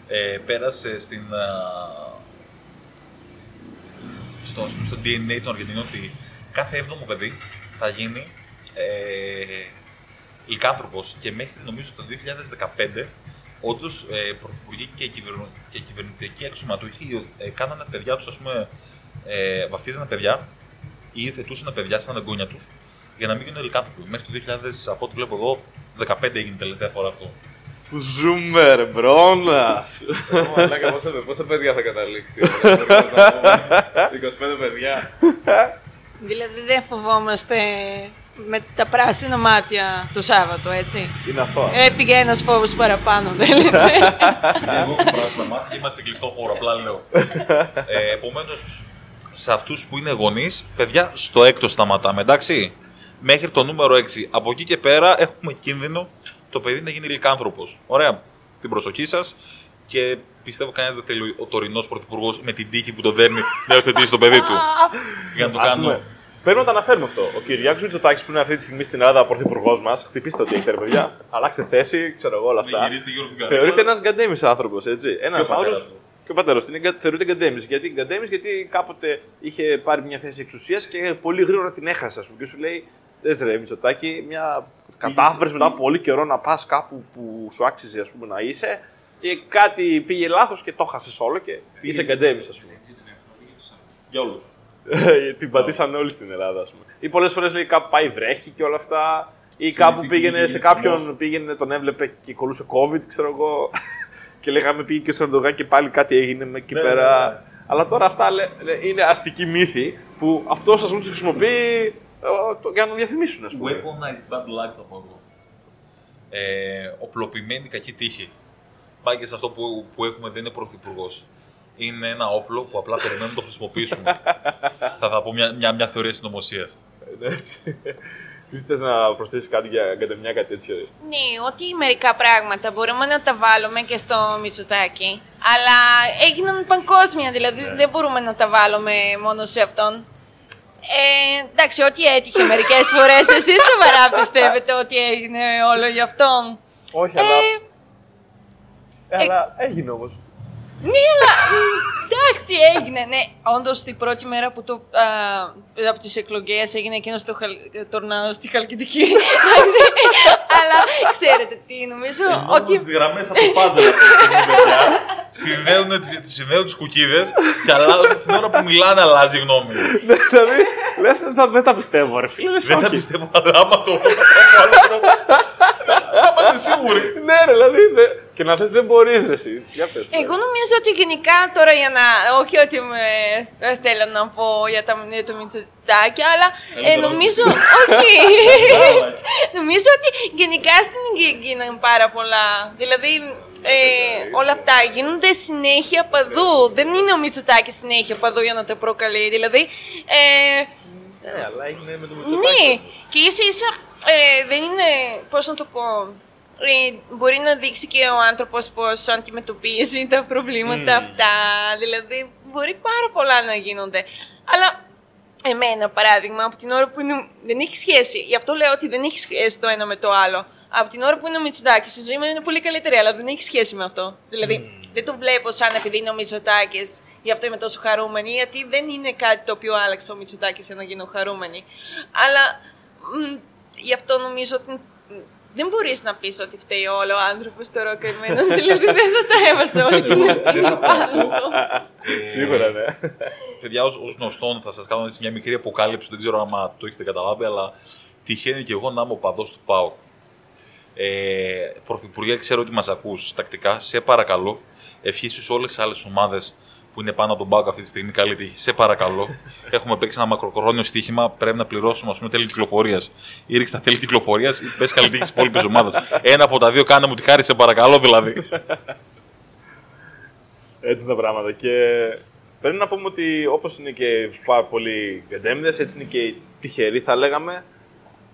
ε, πέρασε στην, α, στο, στο DNA των Αργεντινών ότι κάθε έβδομο παιδί θα γίνει ε, λυκάνθρωπος και μέχρι νομίζω το 2015 όντως ε, πρωθυπουργοί και, κυβερνο, και κυβερνητικοί αξιωματούχοι ε, κάνανε παιδιά τους, ας πούμε, ε, βαφτίζανε παιδιά ή υιοθετούσαν παιδιά σαν εγγόνια τους για να μην γίνουν λυκάνθρωποι. Μέχρι το 2000, από ό,τι βλέπω εγώ, 15 έγινε τελευταία φορά αυτό.
Που ζούμε, ρε μπρόνας.
Ω, Μαλάκα, πόσα, πόσα παιδιά θα καταλήξει. ρε, μπορούμε να πούμε. 25 παιδιά.
Δηλαδή δεν φοβόμαστε με τα πράσινα μάτια το Σάββατο, έτσι.
Είναι αυτό.
Έφυγε ένας φόβος παραπάνω, δεν λέμε.
Εγώ έχω πράσινα μάτια και είμαστε σε κλειστό χώρο, απλά λέω. Ε, Επομένως, σε αυτούς που είναι γονείς, παιδιά, στο έκτο σταματάμε, εντάξει; Μέχρι το νούμερο 6. Από εκεί και πέρα έχουμε κίνδυνο το παιδί να γίνει λυκάνθρωπο. Ωραία. Την προσοχή σας και πιστεύω κανένας δεν θέλει ο τωρινός πρωθυπουργός με την τύχη που το δέρνει να υιοθετήσει το παιδί του. Για να το
Ας
κάνω.
πούμε, Πρέπει να το αναφέρουμε αυτό. Ο Κυριάκος Μητσοτάκης που είναι αυτή τη στιγμή στην Ελλάδα πρωθυπουργός μας, χτυπήστε ότι έχετε ρε παιδιά, αλλάξτε θέση, ξέρω εγώ όλα αυτά.
γυρίζετε γύρω από την καρέκλα.
Θεωρείται ένας γκαντέμις άνθρωπος, έτσι. Ένα
Και ο πατέρας
άνθρωπος.
του.
Και ο πατέρας του είναι, γκα- θεωρείται γκαντέμις. Γιατί γκαντέμις, γιατί κάποτε είχε πάρει μια θέση εξουσίας και πολύ γρήγορα την έχασε, ας πούμε. Και σου λέει, Δες ρε Μητσοτάκη, μια κατάφερε μετά από πολύ καιρό να πας κάπου που σου άξιζε ας πούμε, να είσαι και κάτι πήγε λάθος και το χάσε όλο και είσαι γκαντέμις, ας πούμε.
Για όλους.
την πατήσανε όλοι στην Ελλάδα, ας πούμε. Ή πολλές φορές λέει κάπου πάει βρέχει και όλα αυτά. Ή κάπου
νησί
πήγαινε
πήγαινε
σε κάποιον,
σεισμός.
πήγαινε, τον έβλεπε και κολούσε COVID, ξέρω εγώ. και λέγαμε πήγε και στον Ερντογάν και πάλι κάτι έγινε με εκεί
Ναι,
πέρα.
ναι, ναι.
Αλλά τώρα αυτά λέ- λέ- είναι αστική μύθη που αυτό α πούμε τους χρησιμοποιεί ε, το- για να τον διαφημίσουν, ας πούμε.
Weaponized bad luck θα πω εγώ. Ε, οπλοποιημένη κακή τύχη. Πάει και σε αυτό που, που έχουμε δεν είναι πρωθυπουργός. Είναι ένα όπλο που απλά περιμένουμε να το χρησιμοποιήσουμε. θα, θα πω μια, μια, μια θεωρία συνωμοσίας.
Έτσι. Τι θες να προσθέσεις κάτι για γκαντεμιά, κάτι τέτοιο.
Ναι, ότι μερικά πράγματα μπορούμε να τα βάλουμε και στο Μητσοτάκι, αλλά έγιναν παγκόσμια, δηλαδή δεν μπορούμε να τα βάλουμε μόνο σε αυτόν. Ε, εντάξει, ό,τι έτυχε μερικές φορές, εσείς σοβαρά πιστεύετε ότι έγινε όλο γι' αυτόν.
Όχι,
Ε,
αλλά. Ε, αλλά έγινε όμως.
Ναι, αλλά μ, εντάξει, έγινε. Ναι, όντως την πρώτη μέρα που το. Α, από τις εκλογές έγινε εκείνος το χαλ, τορνάδος στη Χαλκιδική. Εντάξει, αλλά ξέρετε τι, νομίζω ότι.
Τις γραμμές από το πάζελ αυτή τη στιγμή, παιδιά. Συνδέουν τις, συνδέουν τις κουκίδες και αλλάζουν την ώρα που μιλάνε αλλάζει γνώμη.
δηλαδή, λες, δεν, τα- δεν τα πιστεύω, ρε φίλε. λες,
Δεν τα
όχι.
πιστεύω, αλλά άμα το πω, θα είμαστε σίγουροι.
Ναι, ρε, δηλαδή. Δε- Και να θες δεν μπορείς, ρε, εσύ. Για πες.
Εγώ νομίζω ότι γενικά τώρα για να. Όχι ότι με, ε, θέλω να πω για, τα, για το Μητσοτάκι, αλλά ε,
Καλύτερα
νομίζω. όχι. νομίζω ότι γενικά στην Υγεία γίνανε πάρα πολλά. Δηλαδή ε, όλα αυτά γίνονται συνέχεια παδού. Δεν είναι ο Μητσοτάκης συνέχεια παδού για να τα προκαλεί. Δηλαδή. Ε,
Ναι, αλλά έγινε με το
ναι,
Μητσοτάκη.
και ίσα ίσα ε, δεν είναι, πώς να το πω, ε, μπορεί να δείξει και ο άνθρωπος πώς αντιμετωπίζει τα προβλήματα αυτά, δηλαδή μπορεί πάρα πολλά να γίνονται. Αλλά εμένα, παράδειγμα, από την ώρα που είναι, δεν έχει σχέση, γι' αυτό λέω ότι δεν έχει σχέση το ένα με το άλλο. Από την ώρα που είναι ο Μητσοτάκης, η ζωή μου είναι πολύ καλύτερη, αλλά δεν έχει σχέση με αυτό. Δηλαδή, δεν το βλέπω σαν επειδή είναι ο Μητσοτάκης, γι' αυτό είμαι τόσο χαρούμενη, γιατί δεν είναι κάτι το οποίο άλλαξε ο Μητσοτάκης για να γίνω χαρούμενη. Αλλά μ, γι' αυτό νομίζω ότι μ, δεν μπορείς να πεις ότι φταίει όλο ο άνθρωπος τώρα καημένο. δηλαδή δεν θα τα έβαζε όλη την ευθύνη πάνω του.
Σίγουρα, ναι.
Παιδιά, ως, ως γνωστόν θα σας κάνω έτσι μια μικρή αποκάλυψη, δεν ξέρω αν το έχετε καταλάβει, αλλά τυχαίνει και εγώ να είμαι ο παδός του ΠΑΟΚ. Ε, Πρωθυπουργέ, ξέρω ότι μας ακούς τακτικά. Σε παρακαλώ, ευχής σε όλες τις άλλες ομάδες που είναι πάνω από τον πάγκο αυτή τη στιγμή. Καλή τύχη. Σε παρακαλώ. Έχουμε παίξει ένα μακροχρόνιο στοίχημα. Πρέπει να πληρώσουμε, ας πούμε, τέλη κυκλοφορίας. Ή ρίξε τα τέλη κυκλοφορίας ή πες καλή τύχη στις υπόλοιπες ομάδες. Ένα από τα δύο κάνε μου τη χάρη, σε παρακαλώ δηλαδή.
Έτσι είναι τα πράγματα. Και πρέπει να πούμε ότι όπως είναι και πάρα πολλοί γκαντέμιδες, έτσι είναι και οι τυχεροί, θα λέγαμε.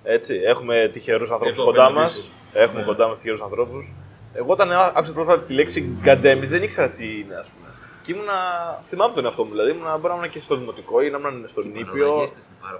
Έτσι, έχουμε τυχερούς ανθρώπους
Εδώ,
κοντά
απέναντι
μας.
σου.
Έχουμε
Ναι.
κοντά μας τυχερούς ανθρώπους. Εγώ όταν άκουσα πρώτα τη λέξη γκαντέμι, δεν ήξερα τι είναι, ας πούμε. Και ήμουνα. Θυμάμαι τον εαυτό μου, δηλαδή. Ήμουνα, μπορεί να ήμουν και στο δημοτικό ή να ήμουν στον Ήπιο.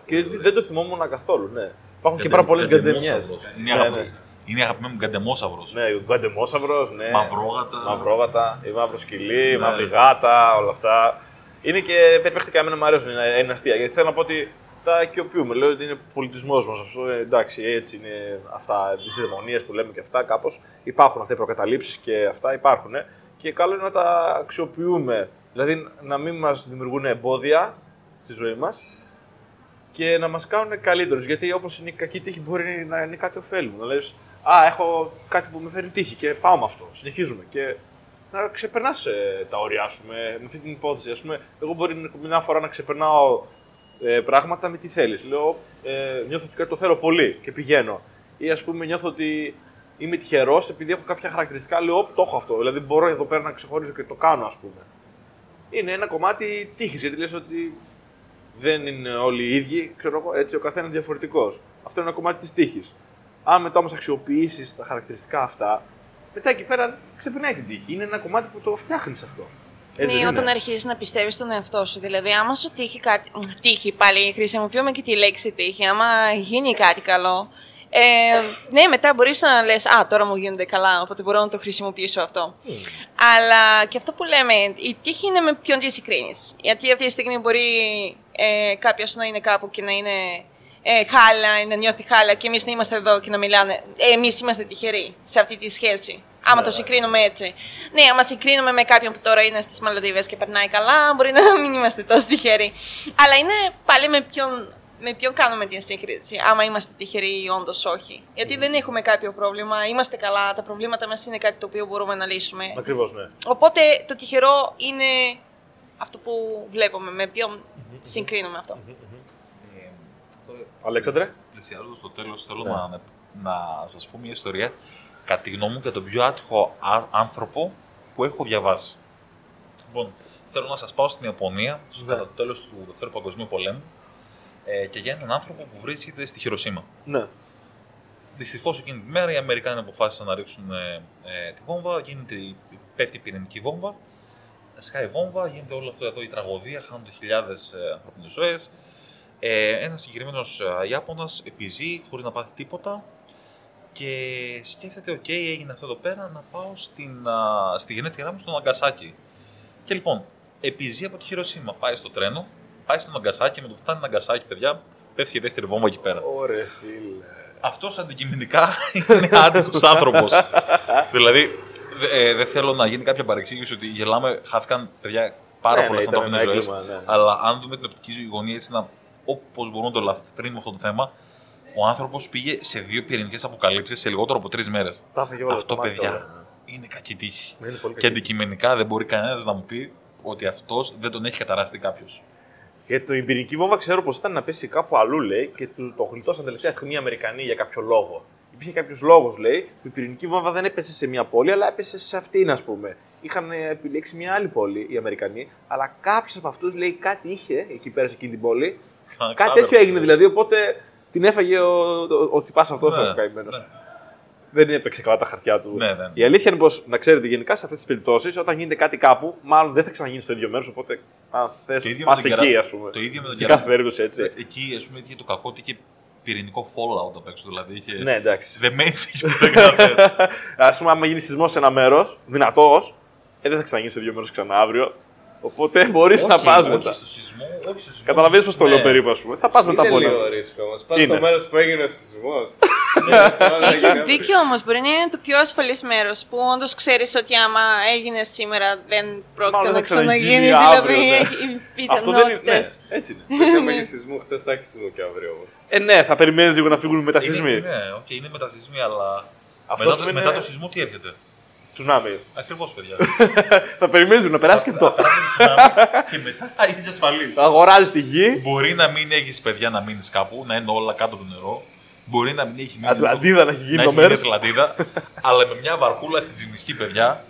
Και δεν το θυμόμουν καθόλου, ναι. Υπάρχουν και πάρα πολλές γκαντεμιέ.
Γκαντεμόσαυρος. Είναι,
Ναι,
αγαπη-
ναι.
είναι αγαπημένο μου γκαντεμόσαυρο.
Ναι, γκαντεμόσαυρο, ναι.
Μαυρόγατα.
Μαυρόγατα, η μαύρο σκυλί, η
Ναι.
μαύρη γάτα, όλα αυτά. Είναι και περιπέκτικα εμένα μου αρέσουν, είναι, είναι αστεία. Γιατί θέλω να πω ότι τα οικειοποιούμε. Λέω ότι είναι πολιτισμός μας αυτό. ε, εντάξει, έτσι είναι αυτά. Τις δαιμονίε που λέμε και αυτά, κάπως. Υπάρχουν αυτέ οι προκαταλήψεις και αυτά υπάρχουν. ε, Και καλό είναι να τα αξιοποιούμε. Δηλαδή να μην μας δημιουργούν εμπόδια στη ζωή μας και να μας κάνουν καλύτερους. Γιατί όπως είναι η κακή τύχη, μπορεί να είναι κάτι ωφέλιμο. Να λες, Α, έχω κάτι που με φέρει τύχη και πάω με αυτό. Συνεχίζουμε. Και να ξεπερνάς τα όρια σου με, με αυτή την υπόθεση. Ας πούμε, εγώ μπορεί μια φορά να ξεπερνάω ε, πράγματα με τι θέλεις. Λέω, ε, νιώθω ότι κάτι το θέλω πολύ και πηγαίνω. Ή ας πούμε, νιώθω ότι είμαι τυχερός επειδή έχω κάποια χαρακτηριστικά. Λέω, «Οπ, το έχω αυτό. Δηλαδή, μπορώ εδώ πέρα να ξεχωρίζω και το κάνω, ας πούμε. Είναι ένα κομμάτι τύχης, γιατί λες ότι δεν είναι όλοι οι ίδιοι, ξέρω εγώ, έτσι ο καθένας διαφορετικός. Αυτό είναι ένα κομμάτι της τύχης. Αν μετά όμως αξιοποιήσεις τα χαρακτηριστικά αυτά, μετά εκεί πέρα ξεπερνάει την τύχη. Είναι ένα κομμάτι που το φτιάχνεις αυτό. Έτσι
ναι,
δεν
όταν
είναι;
αρχίζεις να πιστεύεις στον εαυτό σου. Δηλαδή, άμα σου τύχει κάτι. μ, Τύχη, πάλι χρησιμοποιούμε και τη λέξη τύχη. Άμα γίνει κάτι καλό. Ε, ναι, μετά μπορείς να λες: Α, τώρα μου γίνονται καλά, οπότε μπορώ να το χρησιμοποιήσω αυτό. Αλλά και αυτό που λέμε, η τύχη είναι με ποιον τη συγκρίνεις. Γιατί αυτή τη στιγμή μπορεί ε, κάποιος να είναι κάπου και να είναι ε, χάλα, να νιώθει χάλα και εμείς να είμαστε εδώ και να μιλάνε. Ε, εμείς είμαστε τυχεροί σε αυτή τη σχέση. Άμα το συγκρίνουμε έτσι. Ναι, άμα συγκρίνουμε με κάποιον που τώρα είναι στις Μαλδίβες και περνάει καλά, μπορεί να μην είμαστε τόσο τυχεροί. Αλλά είναι πάλι με ποιον, με ποιον κάνουμε την σύγκριση. Άμα είμαστε τυχεροί ή όντως όχι. Γιατί δεν έχουμε κάποιο πρόβλημα, είμαστε καλά, τα προβλήματα μας είναι κάτι το οποίο μπορούμε να λύσουμε.
Ακριβώς, ναι.
Οπότε το τυχερό είναι αυτό που βλέπουμε, με ποιον συγκρίνουμε αυτό.
Ε, τώρα,
Αλέξανδρε;
πλησιάζοντας το τέλος,
Ναι.
θέλω να, να σας πω μια ιστορία κατά τη γνώμη μου για τον πιο άτυχο α- άνθρωπο που έχω διαβάσει. Λοιπόν, θέλω να σας πάω στην Ιαπωνία, στο
Ναι.
κατά το τέλος του Δεύτερου Παγκοσμίου Πολέμου, ε, και για έναν άνθρωπο που βρίσκεται στη Χειροσύμα.
Ναι.
Δυστυχώς εκείνη τη μέρα οι Αμερικάνοι αποφάσισαν να ρίξουν ε, ε, τη βόμβα, γίνεται, η- πέφτει η πυρηνική βόμβα, σκάει η βόμβα, γίνεται όλο αυτό εδώ η τραγωδία, χάνονται χιλιάδες ε, ανθρώπινες ζωές. Ε, Ένας συγκεκριμένος Ιάπωνας επιζεί χωρίς να πάθει τίποτα και σκέφτεται: OK, έγινε αυτό εδώ πέρα, να πάω στην, α, στη γενέτειρά μου στο Ναγκασάκι. Και λοιπόν, επιζεί από τη Χειροσύμα, πάει στο τρένο, πάει στο Ναγκασάκι, με το που φτάνει Ναγκασάκι, παιδιά, πέφτει και η δεύτερη βόμβα εκεί πέρα.
Ωραία, φίλε.
Αυτός αντικειμενικά είναι άτυχο άνθρωπος. δηλαδή, δε- ε, δεν θέλω να γίνει κάποια παρεξήγηση ότι γελάμε, χάθηκαν παιδιά πάρα
Ναι,
πολλέ
ναι, ήταν
ανθρώπινε
ένα
ζωές.
έγκλημα, ναι.
Αλλά αν δούμε την οπτική γωνία έτσι, να, όπως μπορούμε να το λαθρύνουμε αυτό το θέμα, ο άνθρωπος πήγε σε δύο πυρηνικές αποκαλύψεις σε λιγότερο από τρεις μέρες.
Τα έφαγε όλα,
Αυτό,
το μάτι
παιδιά,
όλα,
είναι κακή τύχη.
ναι. Είναι πολύ
Και
κακή.
αντικειμενικά δεν μπορεί κανένας να μου πει ότι αυτός δεν τον έχει καταραστεί κάποιος.
Και το η πυρηνική βόμβα ξέρω πως ήταν να πέσει κάπου αλλού, λέει, και του το γλιτώσαν τελευταία στιγμή οι Αμερικανοί για κάποιο λόγο. Υπήρχε κάποιος λόγος, λέει, που η πυρηνική βόμβα δεν έπεσε σε μια πόλη, αλλά έπεσε σε αυτήν, ας πούμε. Είχαν ε, επιλέξει μια άλλη πόλη οι Αμερικανοί, αλλά κάποιος από αυτούς, λέει, κάτι είχε εκεί πέρα σε εκείνη την πόλη. Κάτι τέτοιο έγινε δηλαδή, οπότε την έφαγε ο, ο, ο τυπάς αυτός
Ναι,
ο καημένος.
ναι.
Δεν έπαιξε καλά τα χαρτιά του.
Ναι, ναι.
Η αλήθεια είναι πως, να ξέρετε, γενικά σε αυτές τις περιπτώσεις, όταν γίνεται κάτι κάπου, μάλλον δεν θα ξαναγίνει στο ίδιο μέρος. Οπότε, αν θες,
Το ίδιο
πας
με τον
εκεί,
Κερα-
ας πούμε.
το ίδιο με τον
σε
Κερα-
κάθε περίπτωση, έτσι.
Εκεί, ας πούμε, είχε το κακό ότι είχε πυρηνικό fallout απ' έξω. Δηλαδή είχε.
Ναι, εντάξει.
Δεν μένει εκεί που δεν γράφει.
Α πούμε, άμα γίνει σεισμός σε ένα μέρος, δυνατός, ε, δεν θα ξαναγίνει στο ίδιο μέρος ξανά αύριο. Οπότε μπορείς να πας μετά.
Όχι στο σεισμό, όχι στο σεισμό.
Καταλαβαίνεις πώς το
Ναι.
λέω περίπου, ας πούμε. Θα πας μετά
Είναι
από
λίγο
ένα.
ρίσκο όμως. Πας
Είναι.
στο μέρος που έγινε ο σεισμό.
Έχει δίκιο όμως. Μπορεί να είναι το πιο ασφαλέ μέρος που όντως ξέρεις ότι άμα έγινε σήμερα δεν πρόκειται
Μάλλον
να
δεν ξαναγίνει
ξαναγίνει.
αύριο,
Δηλαδή
ναι.
έχει
Αυτό δεν είναι.
πιθανότητες.
Ναι, έτσι είναι.
Είχαμε και σεισμό χθες, θα έχεις σεισμό και αύριο όμως.
Ε, ναι, θα περιμένεις λίγο να φύγουν οι μετασεισμοί.
Είναι, ναι, οκ, είναι μετασεισμοί, αλλά
Αυτός
Μετά, το,
σημαίνει-
μετά το σεισμό τι έρχεται.
Τσουνάμι.
Ακριβώς, παιδιά.
Θα περιμένεις να περάσει και αυτό.
Περάσει το τσουνάμι και μετά είσαι ασφαλής.
Αγοράζεις τη γη.
Μπορεί να μην έχεις παιδιά να μείνεις κάπου, να είναι όλα κάτω από το νερό. Μπορεί να μην έχει μείνει.
Ατλαντίδα να έχει γίνει
να
το
έχει γίνει
μέρος.
Ατλαντίδα, αλλά με μια βαρκούλα στη Τζιμισκή, παιδιά,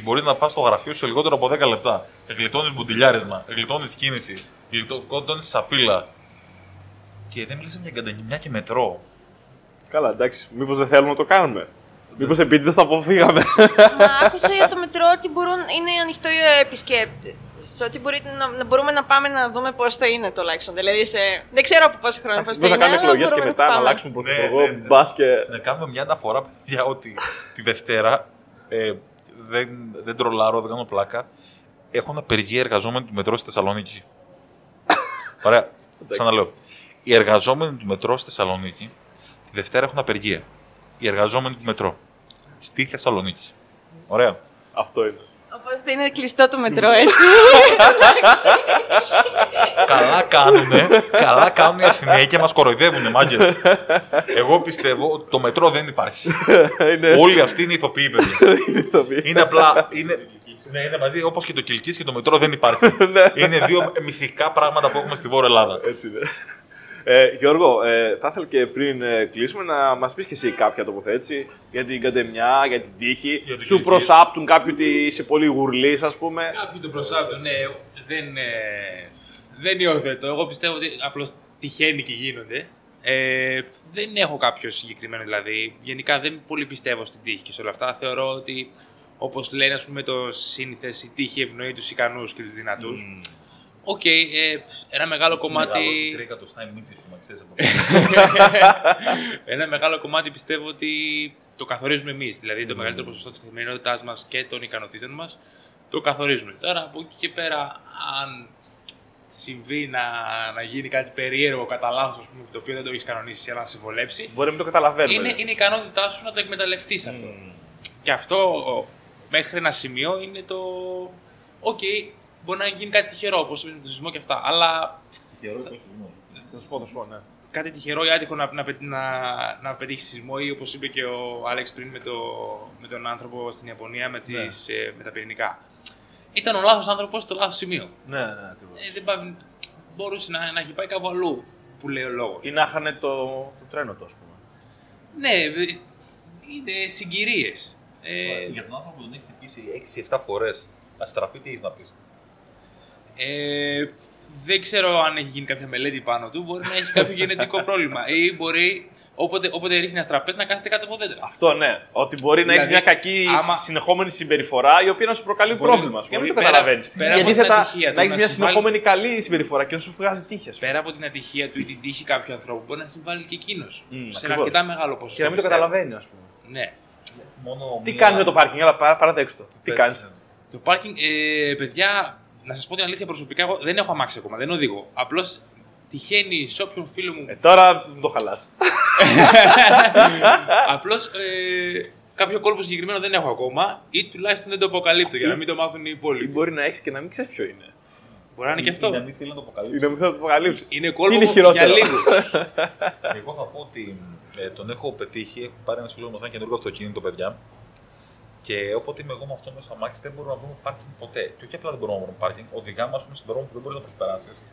μπορείς να πας στο γραφείο σου σε λιγότερο από 10 λεπτά. Γλιτώνεις μπουντιλιάρισμα, γλιτώνεις κίνηση, γλιτώνει σαπίλα. Και δεν μιλήσει μια γκαντανιμιά και μετρό.
Καλά, εντάξει. Μήπως δεν θέλουμε να το κάνουμε. Μήπως επίτηδε το αποφύγαμε.
Μα άκουσα για το μετρό ότι μπορούν, είναι ανοιχτό για επισκέπτε. Ότι μπορεί να, να μπορούμε να πάμε να δούμε πώς θα είναι τουλάχιστον. Δηλαδή, σε, δεν ξέρω από πόσο χρόνο πώς θα
Δεν θα
είναι.
κάνουμε
αλλά
εκλογές και
μπορούμε
μετά
το
να
πάμε.
αλλάξουμε πρωθυπουργό.
Ναι, ναι, ναι.
Μπα και.
Να κάνουμε μια αναφορά για ότι τη Δευτέρα ε, δεν, δεν τρολάρω, δεν κάνω πλάκα. Έχουν απεργία εργαζόμενοι του μετρό στη Θεσσαλονίκη. Ωραία. Ξαναλέω. Οι εργαζόμενοι του μετρό στη Θεσσαλονίκη τη Δευτέρα έχουν απεργία. Οι εργαζόμενοι του μετρό στη Θεσσαλονίκη. Ωραία.
Αυτό είναι.
Οπότε θα είναι κλειστό το μετρό, έτσι.
καλά κάνουνε, καλά κάνουν οι Αθηναίοι και μας κοροϊδεύουνε μάγκες. Εγώ πιστεύω ότι το μετρό δεν υπάρχει.
είναι.
Όλοι αυτοί είναι ηθοποιοί, παιδιά.
είναι ηθοποιοί.
Είναι απλά. Είναι, ναι, είναι μαζί όπως και το Κιλκής και το μετρό δεν υπάρχει.
Ναι.
είναι δύο μυθικά πράγματα που έχουμε στη Βόρεια Ελλάδα.
Έτσι είναι. Ε, Γιώργο, ε, θα ήθελα και πριν ε, κλείσουμε να μας πεις και εσύ κάποια τοποθέτηση για την καντεμιά, για την τύχη.
Για την
Σου
τύχη.
προσάπτουν κάποιοι ότι είσαι πολύ γουρλής, ας πούμε.
Κάποιοι το προσάπτουν, ναι, δεν, ε, δεν υιοθετώ. Εγώ πιστεύω ότι απλώς τυχαίνει και γίνονται. Ε, δεν έχω κάποιο συγκεκριμένο δηλαδή. Γενικά δεν πολύ πιστεύω στην τύχη και σε όλα αυτά. Θεωρώ ότι όπως λένε, ας πούμε, το σύνηθες, η τύχη ευνοεί τους ικανούς και τους δυνατούς. Οκ, ε, ένα μεγάλο κομμάτι.
Τρίκα το στάι μύτη σου, μα ξέρεις από
ένα μεγάλο κομμάτι πιστεύω ότι το καθορίζουμε εμείς. Δηλαδή το μεγαλύτερο ποσοστό της καθημερινότητάς μας και των ικανοτήτων μας το καθορίζουμε. Τώρα από εκεί και πέρα, αν συμβεί να, να γίνει κάτι περίεργο κατά λάθος, το οποίο δεν το έχεις κανονίσει ή να σε βολέψει,
Μπορεί να μην το καταλαβαίνουμε.
είναι, είναι η ικανότητά σου να το εκμεταλλευτείς αυτό. Και αυτό μέχρι ένα σημείο είναι το. Οκ, μπορεί να γίνει κάτι τυχερό, όπως είπε με τον σεισμό και αυτά. Αλλά
Θα σου πω, θα σου πω, ναι.
κάτι τυχερό ή άτυχο να, να, πετ- να, να πετύχει σεισμό ή όπως είπε και ο Άλεξ πριν με, το, με τον άνθρωπο στην Ιαπωνία με, τις, ε, με τα πυρηνικά. Ήταν ο λάθος άνθρωπος στο λάθος σημείο.
Ναι, ναι, ακριβώς.
Ε, δεν πάει, μπορούσε να, να έχει πάει κάπου αλλού που λέει ο λόγος.
Ή να είχαν το, το τρένο του, ας πούμε.
Ναι, ε, είναι συγκυρίες. Ε,
Για τον άνθρωπο που τον έχει χτυπήσει 6-7 φορές, αστραπή τι έχεις να πεις;
Ε, δεν ξέρω αν έχει γίνει κάποια μελέτη πάνω του. Μπορεί να έχει κάποιο γενετικό πρόβλημα. Ή μπορεί όποτε, όποτε ρίχνει αστραπέ να κάθεται κάτω από δέντρα.
Αυτό ναι. Ότι μπορεί να έχει
Δηλαδή,
μια κακή
άμα-
συνεχόμενη συμπεριφορά η οποία να σου προκαλεί
Μπορεί-
πρόβλημα. Και να μην
μπορεί
το
πέρα-
καταλαβαίνεις.
πέρα
Και
από την
αντίθετα
ατυχία του
να έχεις
να
μια
συμβάλλει-
συνεχόμενη καλή συμπεριφορά και να σου βγάζει τύχη. ας πούμε.
Πέρα από την ατυχία του ή την τύχη κάποιου ανθρώπου, μπορεί να συμβάλλει και εκείνος. σε ένα
ακριβώς.
αρκετά μεγάλο ποσοστό.
Και να μην το
πιστεύω.
καταλαβαίνει, ας πούμε.
Ναι.
Μόνο
Τι
μία-
κάνεις με το πάρκινγκ, αλλά παρά- παρατέξτε το. Τι
Πες,
κάνεις;
ναι.
Το πάρκινγκ, ε, παιδιά, να σας πω την αλήθεια προσωπικά, εγώ δεν έχω αμάξει ακόμα, δεν οδηγώ. Απλώς τυχαίνει σε όποιον φίλο μου.
Ε, τώρα μην το χαλάς.
Απλώς ε, κάποιο κόλπο συγκεκριμένο δεν έχω ακόμα ή τουλάχιστον δεν το αποκαλύπτω για να μην το μάθουν οι
Ή
υπόλοιποι.
μπορεί να έχεις και να μην ξέρεις ποιο είναι.
Μπορεί να είναι και
Ή να
αυτό.
μην θέλει να το
Ή
αποκαλύψει.
να μην θα το αποκαλύψει.
Είναι
Τι
κόλπο
είναι
για
χειρότερο;
λίγο.
Εγώ θα πω ότι ε, τον έχω πετύχει. Έχω πάρει ένας φίλος μας ένα καινούργιο αυτοκίνητο, παιδιά. Και όποτε είμαι εγώ με αυτό μέσα στο αμάξι, δεν μπορούμε να βρούμε πάρκινγκ ποτέ. Και όχι απλά δεν μπορούμε να βρούμε πάρκινγκ, οδηγάμε ας πούμε, στον δρόμο που δεν μπορείς να προσπεράσεις.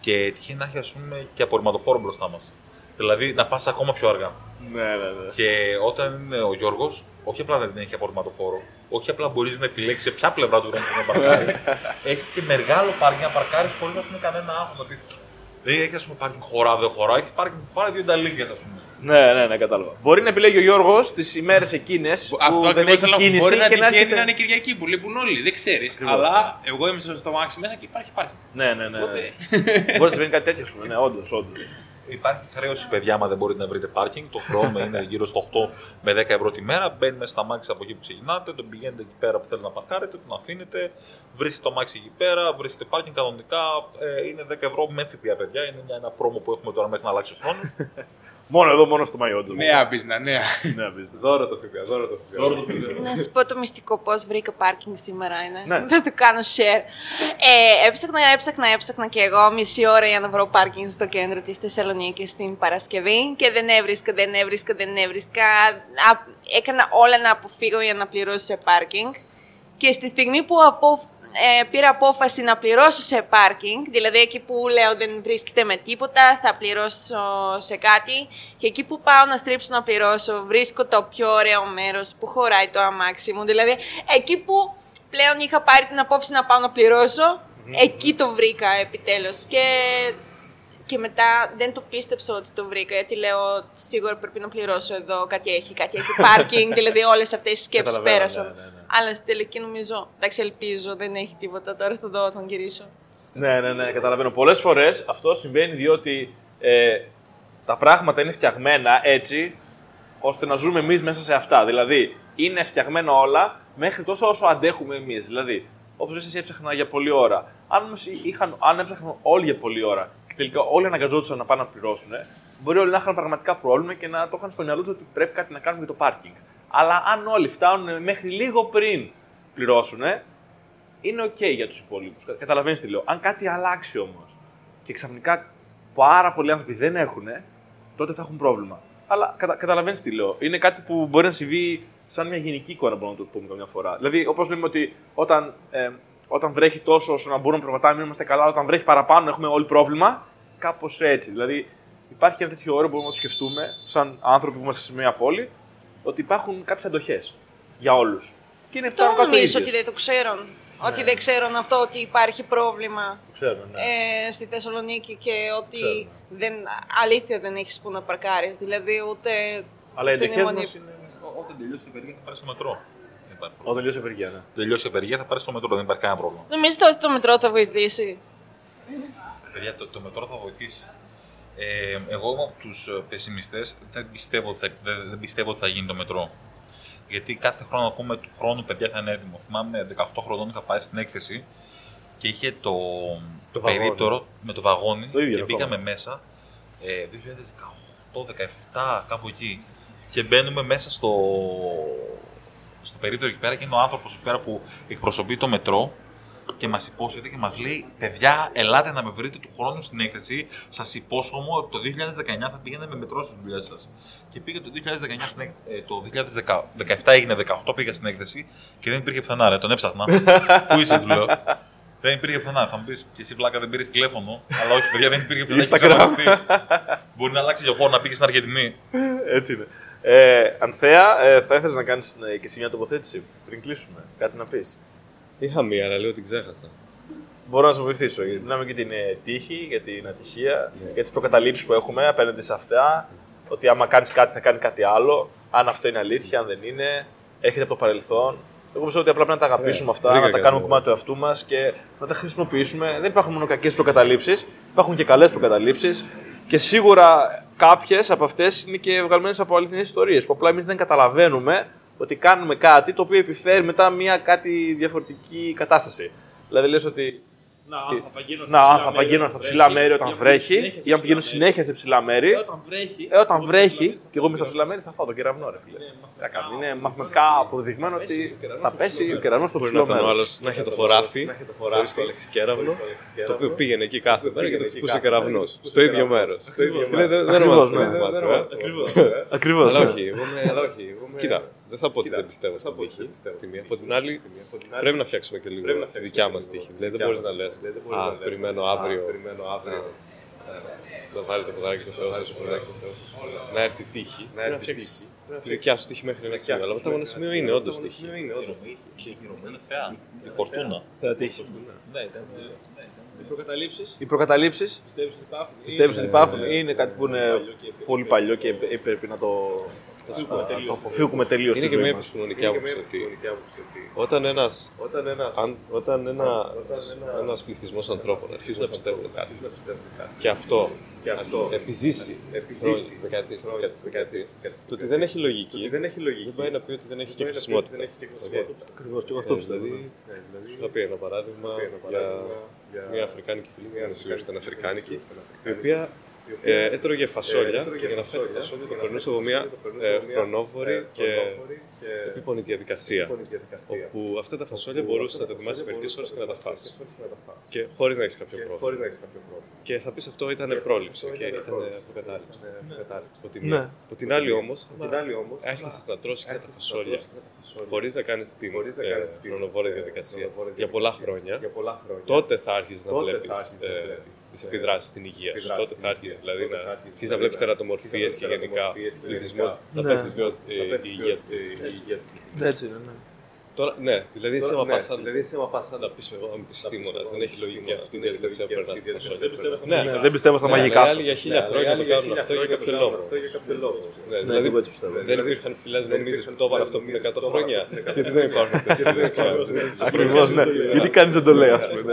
Και τυχαίνει να έχει ας πούμε, και απορριμματοφόρο μπροστά μας. Δηλαδή να πας ακόμα πιο αργά.
Ναι, ναι, ναι.
Και όταν είναι ο Γιώργος, όχι απλά δεν έχει απορριμματοφόρο, όχι απλά μπορείς να επιλέξεις σε ποια πλευρά του δρόμου να παρκάρεις. έχει και μεγάλο πάρκινγκ να παρκάρεις χωρίς να σου είναι κανένα άγχος. Να πεις. Δεν έχει ας πούμε πάρκινγκ χωρά, δεν χωρά, έχει πάρκινγκ χωρά δύο νταλίκια ας πούμε.
Ναι, ναι, ναι, κατάλαβα. Μπορεί να επιλέγει ο Γιώργος τις ημέρες εκείνες που
Αυτό
δεν
ακριβώς
έχει
θέλω να πω.
κίνηση
Μπορεί να
και να
τυχαίνει
έρχεται.
να είναι Κυριακή που λείπουν όλοι, δεν ξέρεις.
Ακριβώς,
Αλλά εγώ είμαι στο, στο μάξι μέσα και υπάρχει πάρκινγκ.
Ναι, ναι, ναι.
Οπότε-
Μπορεί να συμβαίνει κάτι τέτοιο, ας πούμε. Ναι, όντως, όντως.
Υπάρχει χρέωση, παιδιά, άμα δεν μπορείτε να βρείτε πάρκινγκ. Το χρόνο είναι γύρω στο 8 με 10 ευρώ τη μέρα. Μπαίνει μέσα στα μάξι από εκεί που ξεκινάτε, τον πηγαίνετε εκεί πέρα που θέλετε να παρκάρετε, τον αφήνετε, βρίσκετε το μάξι εκεί πέρα, βρίσκετε πάρκινγκ κανονικά. Ε, είναι 10 ευρώ με ΦΠΑ, παιδιά. Είναι μια, ένα πρόμο που έχουμε τώρα μέχρι να αλλάξει ο χρόνος.
Μόνο εδώ, μόνο στο Μαϊότζο.
Νέα μπίζνα, νέα.
Ναι, business.
Δώρο το ΦΠΑ, δώρο το ΦΠΑ.
Να σου πω το μυστικό πώς βρήκα πάρκινγκ σήμερα είναι.
Ναι.
Θα το κάνω share. Ε, έψαχνα, έψαχνα, έψαχνα και εγώ μισή ώρα για να βρω πάρκινγκ στο κέντρο της Θεσσαλονίκης. Θεσσαλονίκη την Παρασκευή και δεν έβρισκα, δεν έβρισκα, δεν έβρισκα. Α, έκανα όλα να αποφύγω για να πληρώσω σε πάρκινγκ. Και στη στιγμή που απο, ε, πήρα απόφαση να πληρώσω σε πάρκινγκ, δηλαδή εκεί που λέω δεν βρίσκεται με τίποτα, θα πληρώσω σε κάτι. Και εκεί που πάω να στρίψω να πληρώσω, βρίσκω το πιο ωραίο μέρος που χωράει το αμάξι μου. Δηλαδή εκεί που πλέον είχα πάρει την απόφαση να πάω να πληρώσω, εκεί το βρήκα επιτέλους. Και, και μετά δεν το πίστεψα ότι το βρήκα, γιατί λέω σίγουρα πρέπει να πληρώσω εδώ, κάτι έχει, κάτι έχει πάρκινγκ, δηλαδή όλες αυτές οι σκέψεις
Καταλαβαίνω,
πέρασαν.
ναι, ναι, ναι.
Αλλά στη τελική νομίζω, εντάξει ελπίζω, δεν έχει τίποτα, τώρα θα δω όταν γυρίσω.
Ναι, ναι, ναι, καταλαβαίνω. Πολλές φορές αυτό συμβαίνει διότι ε, τα πράγματα είναι φτιαγμένα έτσι ώστε να ζούμε εμείς μέσα σε αυτά. Δηλαδή, είναι φτιαγμένα όλα μέχρι τόσο όσο αντέχουμε εμείς. Δηλαδή, όπως εσύ έψαχνα για πολλή ώρα. Αν, όμως είχαν, αν έψαχναν όλοι για πολλή ώρα και τελικά όλοι αναγκαζόντουσαν να πάνε να πληρώσουν, μπορεί όλοι να είχαν πραγματικά πρόβλημα και να το είχαν στο μυαλό τους ότι πρέπει κάτι να κάνουμε για το πάρκινγκ. Αλλά αν όλοι φτάνουν μέχρι λίγο πριν πληρώσουν, είναι οκ για τους υπόλοιπους. Καταλαβαίνεις τι λέω. Αν κάτι αλλάξει όμως και ξαφνικά πάρα πολλοί άνθρωποι δεν έχουν, τότε θα έχουν πρόβλημα. Αλλά κατα, καταλαβαίνεις τι λέω. Είναι κάτι που μπορεί να συμβεί σαν μια γενική εικόνα, μπορούμε να το πούμε καμιά φορά. Δηλαδή, όπως λέμε ότι όταν, ε, όταν βρέχει τόσο ώστε να μπορούμε να περπατάμε, μην είμαστε καλά, όταν βρέχει παραπάνω, έχουμε όλοι πρόβλημα. Κάπως έτσι. Δηλαδή, υπάρχει ένα τέτοιο όρο που μπορούμε να το σκεφτούμε, σαν άνθρωποι που είμαστε σε μια πόλη, ότι υπάρχουν κάποιες αντοχές για όλους. Και είναι
Αυτό
φτάνουν κάτω
νομίζω
ίδιες.
ότι δεν το ξέρουν; Ότι δεν ξέρουν αυτό ότι υπάρχει πρόβλημα
Το ξέρουμε, ναι.
ε, στη Θεσσαλονίκη και ότι
Ξέρουμε.
δεν, αλήθεια δεν έχεις που να παρκάρεις. Δηλαδή ούτε...
Αλλά οι
αυτή είναι η
εντυχέ
μόνη-
μα είναι.
Όταν τελειώσει η απεργία θα πάρει στο μετρό. Δεν υπάρχει πρόβλημα.
Όταν τελειώσει η απεργία, ναι.
Τελειώσει η απεργία θα πάρεις στο μετρό, δεν υπάρχει κανένα πρόβλημα.
Νομίζετε ότι το μετρό θα βοηθήσει;
Παιδιά, το, το μετρό θα βοηθήσει. Ε, εγώ είμαι από τους πεσημιστές. Δεν, πιστεύω ότι θα- δεν, δεν πιστεύω ότι θα γίνει το μετρό. Γιατί κάθε χρόνο ακούμε του χρόνου παιδιά θα είναι έτοιμο. Θυμάμαι 18 χρονών είχα πάει στην έκθεση και είχε το, το,
βαγόνι.
περίπτερο με το βαγόνι
Το ίδιο
και
ακόμα.
μπήκαμε μέσα ε, 2018-17 κάπου εκεί και μπαίνουμε μέσα στο, στο περίπτερο εκεί πέρα και είναι ο άνθρωπος εκεί πέρα που εκπροσωπεί το μετρό και μας υπόσχεται και μας λέει: Παιδιά, ελάτε να με βρείτε του χρόνου στην έκθεση. Σας υπόσχομαι ότι το 2019 θα πήγαινε με μετρό στι δουλειέ σας. Και πήγα το 2019 στην έκ- ε, το 2017 έγινε 18, πήγα στην έκθεση και δεν υπήρχε πουθενά. Ρε, τον έψαχνα. Πού είσαι, του λέω. Δεν υπήρχε πουθενά. Θα μου πεις και εσύ βλάκα δεν πήρες τηλέφωνο. Αλλά όχι, παιδιά, δεν υπήρχε πουθενά. Έχει
Instagram.
εξαφανιστεί. Μπορεί να αλλάξει για χώρος να πήγε στην Αργεντινή.
Έτσι είναι. Ε, Ανθέα, ε, θα ήθελες να κάνεις και εσύ μια τοποθέτηση πριν κλείσουμε; Κάτι να πεις;
Είχα μία, αλλά λέω την ξέχασα.
Μπορώ να σε βοηθήσω. Γιατί μιλάμε για την ε, τύχη, για την ατυχία, για τις προκαταλήψεις που έχουμε απέναντι σε αυτά. Ότι άμα κάνεις κάτι, θα κάνει κάτι άλλο. Αν αυτό είναι αλήθεια, αν δεν είναι. Έρχεται από το παρελθόν. Εγώ πιστεύω ότι απλά πρέπει να τα αγαπήσουμε αυτά,
βρήκα
να τα
κάτι,
κάνουμε
ναι.
κομμάτι του εαυτού μας και να τα χρησιμοποιήσουμε. Δεν υπάρχουν μόνο κακές προκαταλήψεις, υπάρχουν και καλές προκαταλήψεις. Και σίγουρα κάποιες από αυτές είναι και βγαλμένες από αληθινές ιστορίες που απλά εμείς δεν καταλαβαίνουμε ότι κάνουμε κάτι το οποίο επιφέρει μετά μια κάτι διαφορετική κατάσταση. Δηλαδή λες ότι
Να, αν θα παγίνω
να, αν θα παγίνω στα ψηλά μέρη όταν βρέχει, ή αν πηγαίνω συνέχεια σε ψηλά μέρη.
Όταν βρέχει.
Ε, όταν βρέχει και εγώ είμαι στα ψηλά μέρη, θα φάω τον κεραυνό, ρε φίλε. Τι να κάνω, Είναι μαθηματικά αποδεδειγμένο ότι θα πέσει ο κεραυνό στο
Μπορεί να
ψηλό
ήταν ο
μέρος.
άλλος να έχει το χωράφι, χωρίς το αλεξικέραυνο, το οποίο πήγαινε εκεί κάθε μέρα και το χτυπούσε ο κεραυνό. Στο ίδιο μέρος. Δεν δεν
Ακριβώς,
ονομάζεται
ναι.
το θυμάσαι, ε.
Ακριβώς.
Αλλά όχι, εγώ είμαι. Κοίτα, δεν θα πω ότι δεν πιστεύω στην τύχη. τη μία. Από την άλλη, πρέπει να φτιάξουμε και λίγο τη δικιά μα τύχη. Δηλαδή δεν μπορεί να λε. Α, περιμένω αύριο. Να βάλει το ποδάρι και το Θεό, α πούμε. Να έρθει η τύχη. Πρέπει να φτιάξει τη δικιά σου τύχη μέχρι ένα σημείο. Αλλά μετά από ένα σημείο είναι όντως τύχη.
Και γυρωμένη θεά. Τη φορτούνα.
Θα τύχει.
Ναι, ήταν.
Οι προκαταλήψεις;
Οι προκαταλήψεις;
Πιστεύεις ότι υπάρχουν.
πιστεύεις ότι υπάρχουν ή είναι κάτι που είναι πολύ παλιό και ε, πρέπει να το να το αποφύγουμε τελείως.
Είναι και μια επιστημονική άποψη ότι όταν ένα αν, όταν ένα, ένας πληθυσμός ανθρώπων αρχίζουν να πιστεύουν κάτι. και αυτό, επιζήσει, επιζήσει δεκαετίες, δεκαετίες, δεκαετίες, το ότι δεν έχει λογική δεν, πάει να πει ότι δεν έχει και χρησιμότητα.
Ακριβώς και εγώ αυτό πιστεύω.
Δηλαδή, σου θα πει ένα παράδειγμα για μια Αφρικάνικη φίλη, δεν είναι σίγουρος ότι ήταν Αφρικάνικη, η οποία
ε, έτρωγε φασόλια και για να φάει τη φασόλια. το περνούσε από μια ε, χρονόβορη και επίπονη διαδικασία. Όπου αυτά τα φασόλια μπορούσες να τα ετοιμάσεις μερικές ώρες και να τα φας. Και χωρίς να έχεις κάποιο πρόβλημα. Και θα πεις αυτό ήταν πρόληψη και ήταν προκατάληψη. Από τη μία. Από την άλλη όμως, άρχισες να τρώσει και τα φασόλια. χωρίς να κάνεις την ε, χρονοβόρη διαδικασία. για πολλά χρόνια, τότε θα άρχισες να βλέπεις τις επιδράσεις στην υγεία σου. Τότε θα άρχισε δηλαδή να αρχίσεις να βλέπεις τερατομορφίες και γενικά πληθυσμός να πέφτει η υγεία του.
Έτσι είναι, ναι.
Τώρα, ναι, δηλαδή είσαι μα σαν να πεις εγώ είμαι επιστήμονα. Δεν έχει λογική αυτή η διαδικασία που περνά στη φασόλια.
Ναι, ναι, δεν πιστεύω στα μαγικά
Οι
σας.
άλλοι για χίλια χρόνια το κάνουν αυτό για κάποιο λόγο. Ναι, Δηλαδή
εγώ έτσι πιστεύω.
δεν υπήρχαν φυλέ νομίζεις που το έβαλαν αυτό πριν 100 χρόνια. Γιατί δεν υπάρχουν τέτοιες φυλές πια.
Ακριβώς, ναι. Γιατί κανεί δεν το λέει, ας πούμε.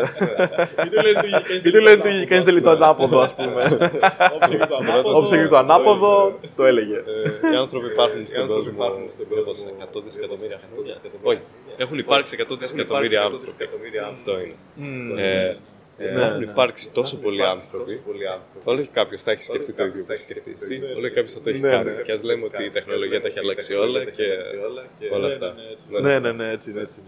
Γιατί λένε ότι κανεί δεν λέει το ανάποδο, ας πούμε. Όποιο έγινε το ανάποδο, το έλεγε.
Ε, Οι άνθρωποι υπάρχουν στον κόσμο όπως 100 δισεκατομμύρια χρόνια. Όχι, έχουν υπάρξει 100 δισεκατομμύρια άνθρωποι. Αυτό είναι. Ε, Έχουν υπάρξει τόσο πολλοί άνθρωποι. Όλο και κάποιος θα έχει σκεφτεί το ίδιο που έχει σκεφτεί εσύ. Όλο και κάποιος θα το έχει
Ναι,
κάνει.
ναι.
Και ας λέμε ότι η τεχνολογία τα έχει αλλάξει όλα και όλα αυτά.
Ναι, ναι, ναι, έτσι είναι. Έτσι.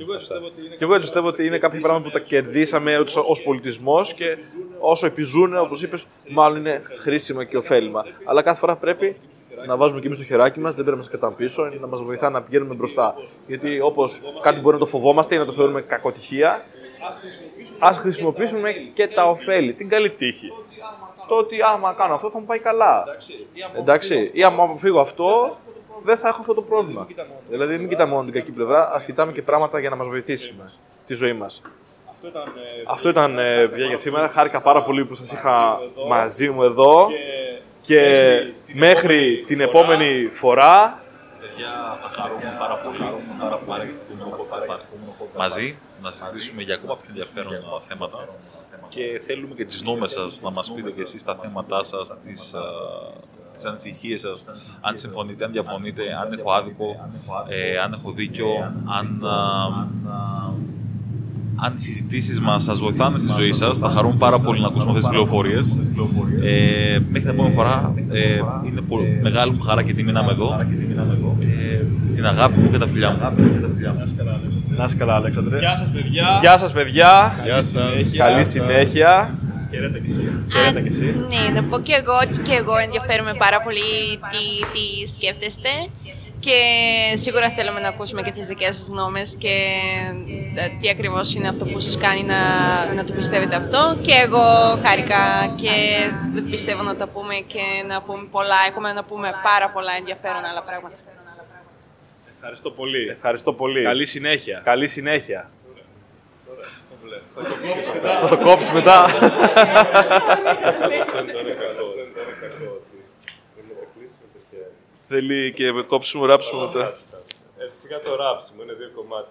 Και εγώ έτσι πιστεύω ότι είναι κάποια πράγματα που τα κερδίσαμε ως πολιτισμός και όσο επιζούν, όπως είπες, μάλλον είναι χρήσιμα και ωφέλιμα. Αλλά κάθε φορά πρέπει να βάζουμε και εμείς το χεράκι μας, δεν πρέπει να μας κρατάνε πίσω, να μας βοηθά να πηγαίνουμε μπροστά. Γιατί όπως κάτι μπορεί να το φοβόμαστε ή να το θεωρούμε κακοτυχία, ας χρησιμοποιήσουμε και τα ωφέλη, την καλή τύχη. Το ότι άμα κάνω αυτό θα μου πάει καλά. Εντάξει, ή άμα αποφύγω αυτό, δεν θα έχω αυτό το πρόβλημα. Δηλαδή, μην κοιτάμε μόνο την κακή πλευρά, ας κοιτάμε και πράγματα για να μας βοηθήσει τη ζωή μας. Αυτό ήταν ε, παιδιά για σήμερα. Χάρηκα πάρα πολύ που σας είχα μαζί μου εδώ. Και μέχρι την επόμενη φορά,
Παιδιά, θα χαρούμε πάρα πολύ. Να μας πάρει στο επόμενο podcast μαζί, να συζητήσουμε για ακόμα πιο ενδιαφέροντα θέματα. και θέλουμε και τις νόμες σας να μας πείτε και εσείς τα θέματά σας, τις, α, τις ανησυχίες σας, αν συμφωνείτε, αν διαφωνείτε, αν έχω άδικο, ε, αν έχω δίκιο, αν, α, αν οι συζητήσεις μας σας βοηθάνε στη ζωή σας, θα χαρούμε πάρα πολύ να ακούσουμε αυτές τις πληροφορίες. Ε, μέχρι την επόμενη φορά, ε, είναι πολύ μεγάλη μου χαρά και τιμή να είμαι εδώ. Ε, την αγάπη μου και τα φιλιά μου.
να είσαι καλά, Αλέξανδρε.
Γεια σας παιδιά.
Γεια σας, παιδιά.
Γεια σας.
Καλή συνέχεια.
Χαίρετε κι εσύ.
Χαίρετε κι εσύ.
Ναι, να πω και εγώ ότι και εγώ ενδιαφέρομαι πάρα πολύ τι, τι σκέφτεστε και σίγουρα θέλουμε να ακούσουμε και τις δικές σας γνώμες και ε, τι ακριβώς είναι αυτό που σας κάνει να, να το πιστεύετε αυτό και εγώ χάρηκα και πιστεύω να τα πούμε και να πούμε πολλά, έχουμε να πούμε πάρα πολλά ενδιαφέρον άλλα πράγματα.
Ευχαριστώ πολύ. Ευχαριστώ πολύ.
Καλή συνέχεια.
Καλή συνέχεια. Θα το κόψεις μετά.
Δεν είναι κακό. Πρέπει να τα κλείσουμε το χέρι.
Θέλει και κόψιμο, ράψιμο μετά.
Έτσι, σιγά το ράψιμο, είναι δύο κομμάτια.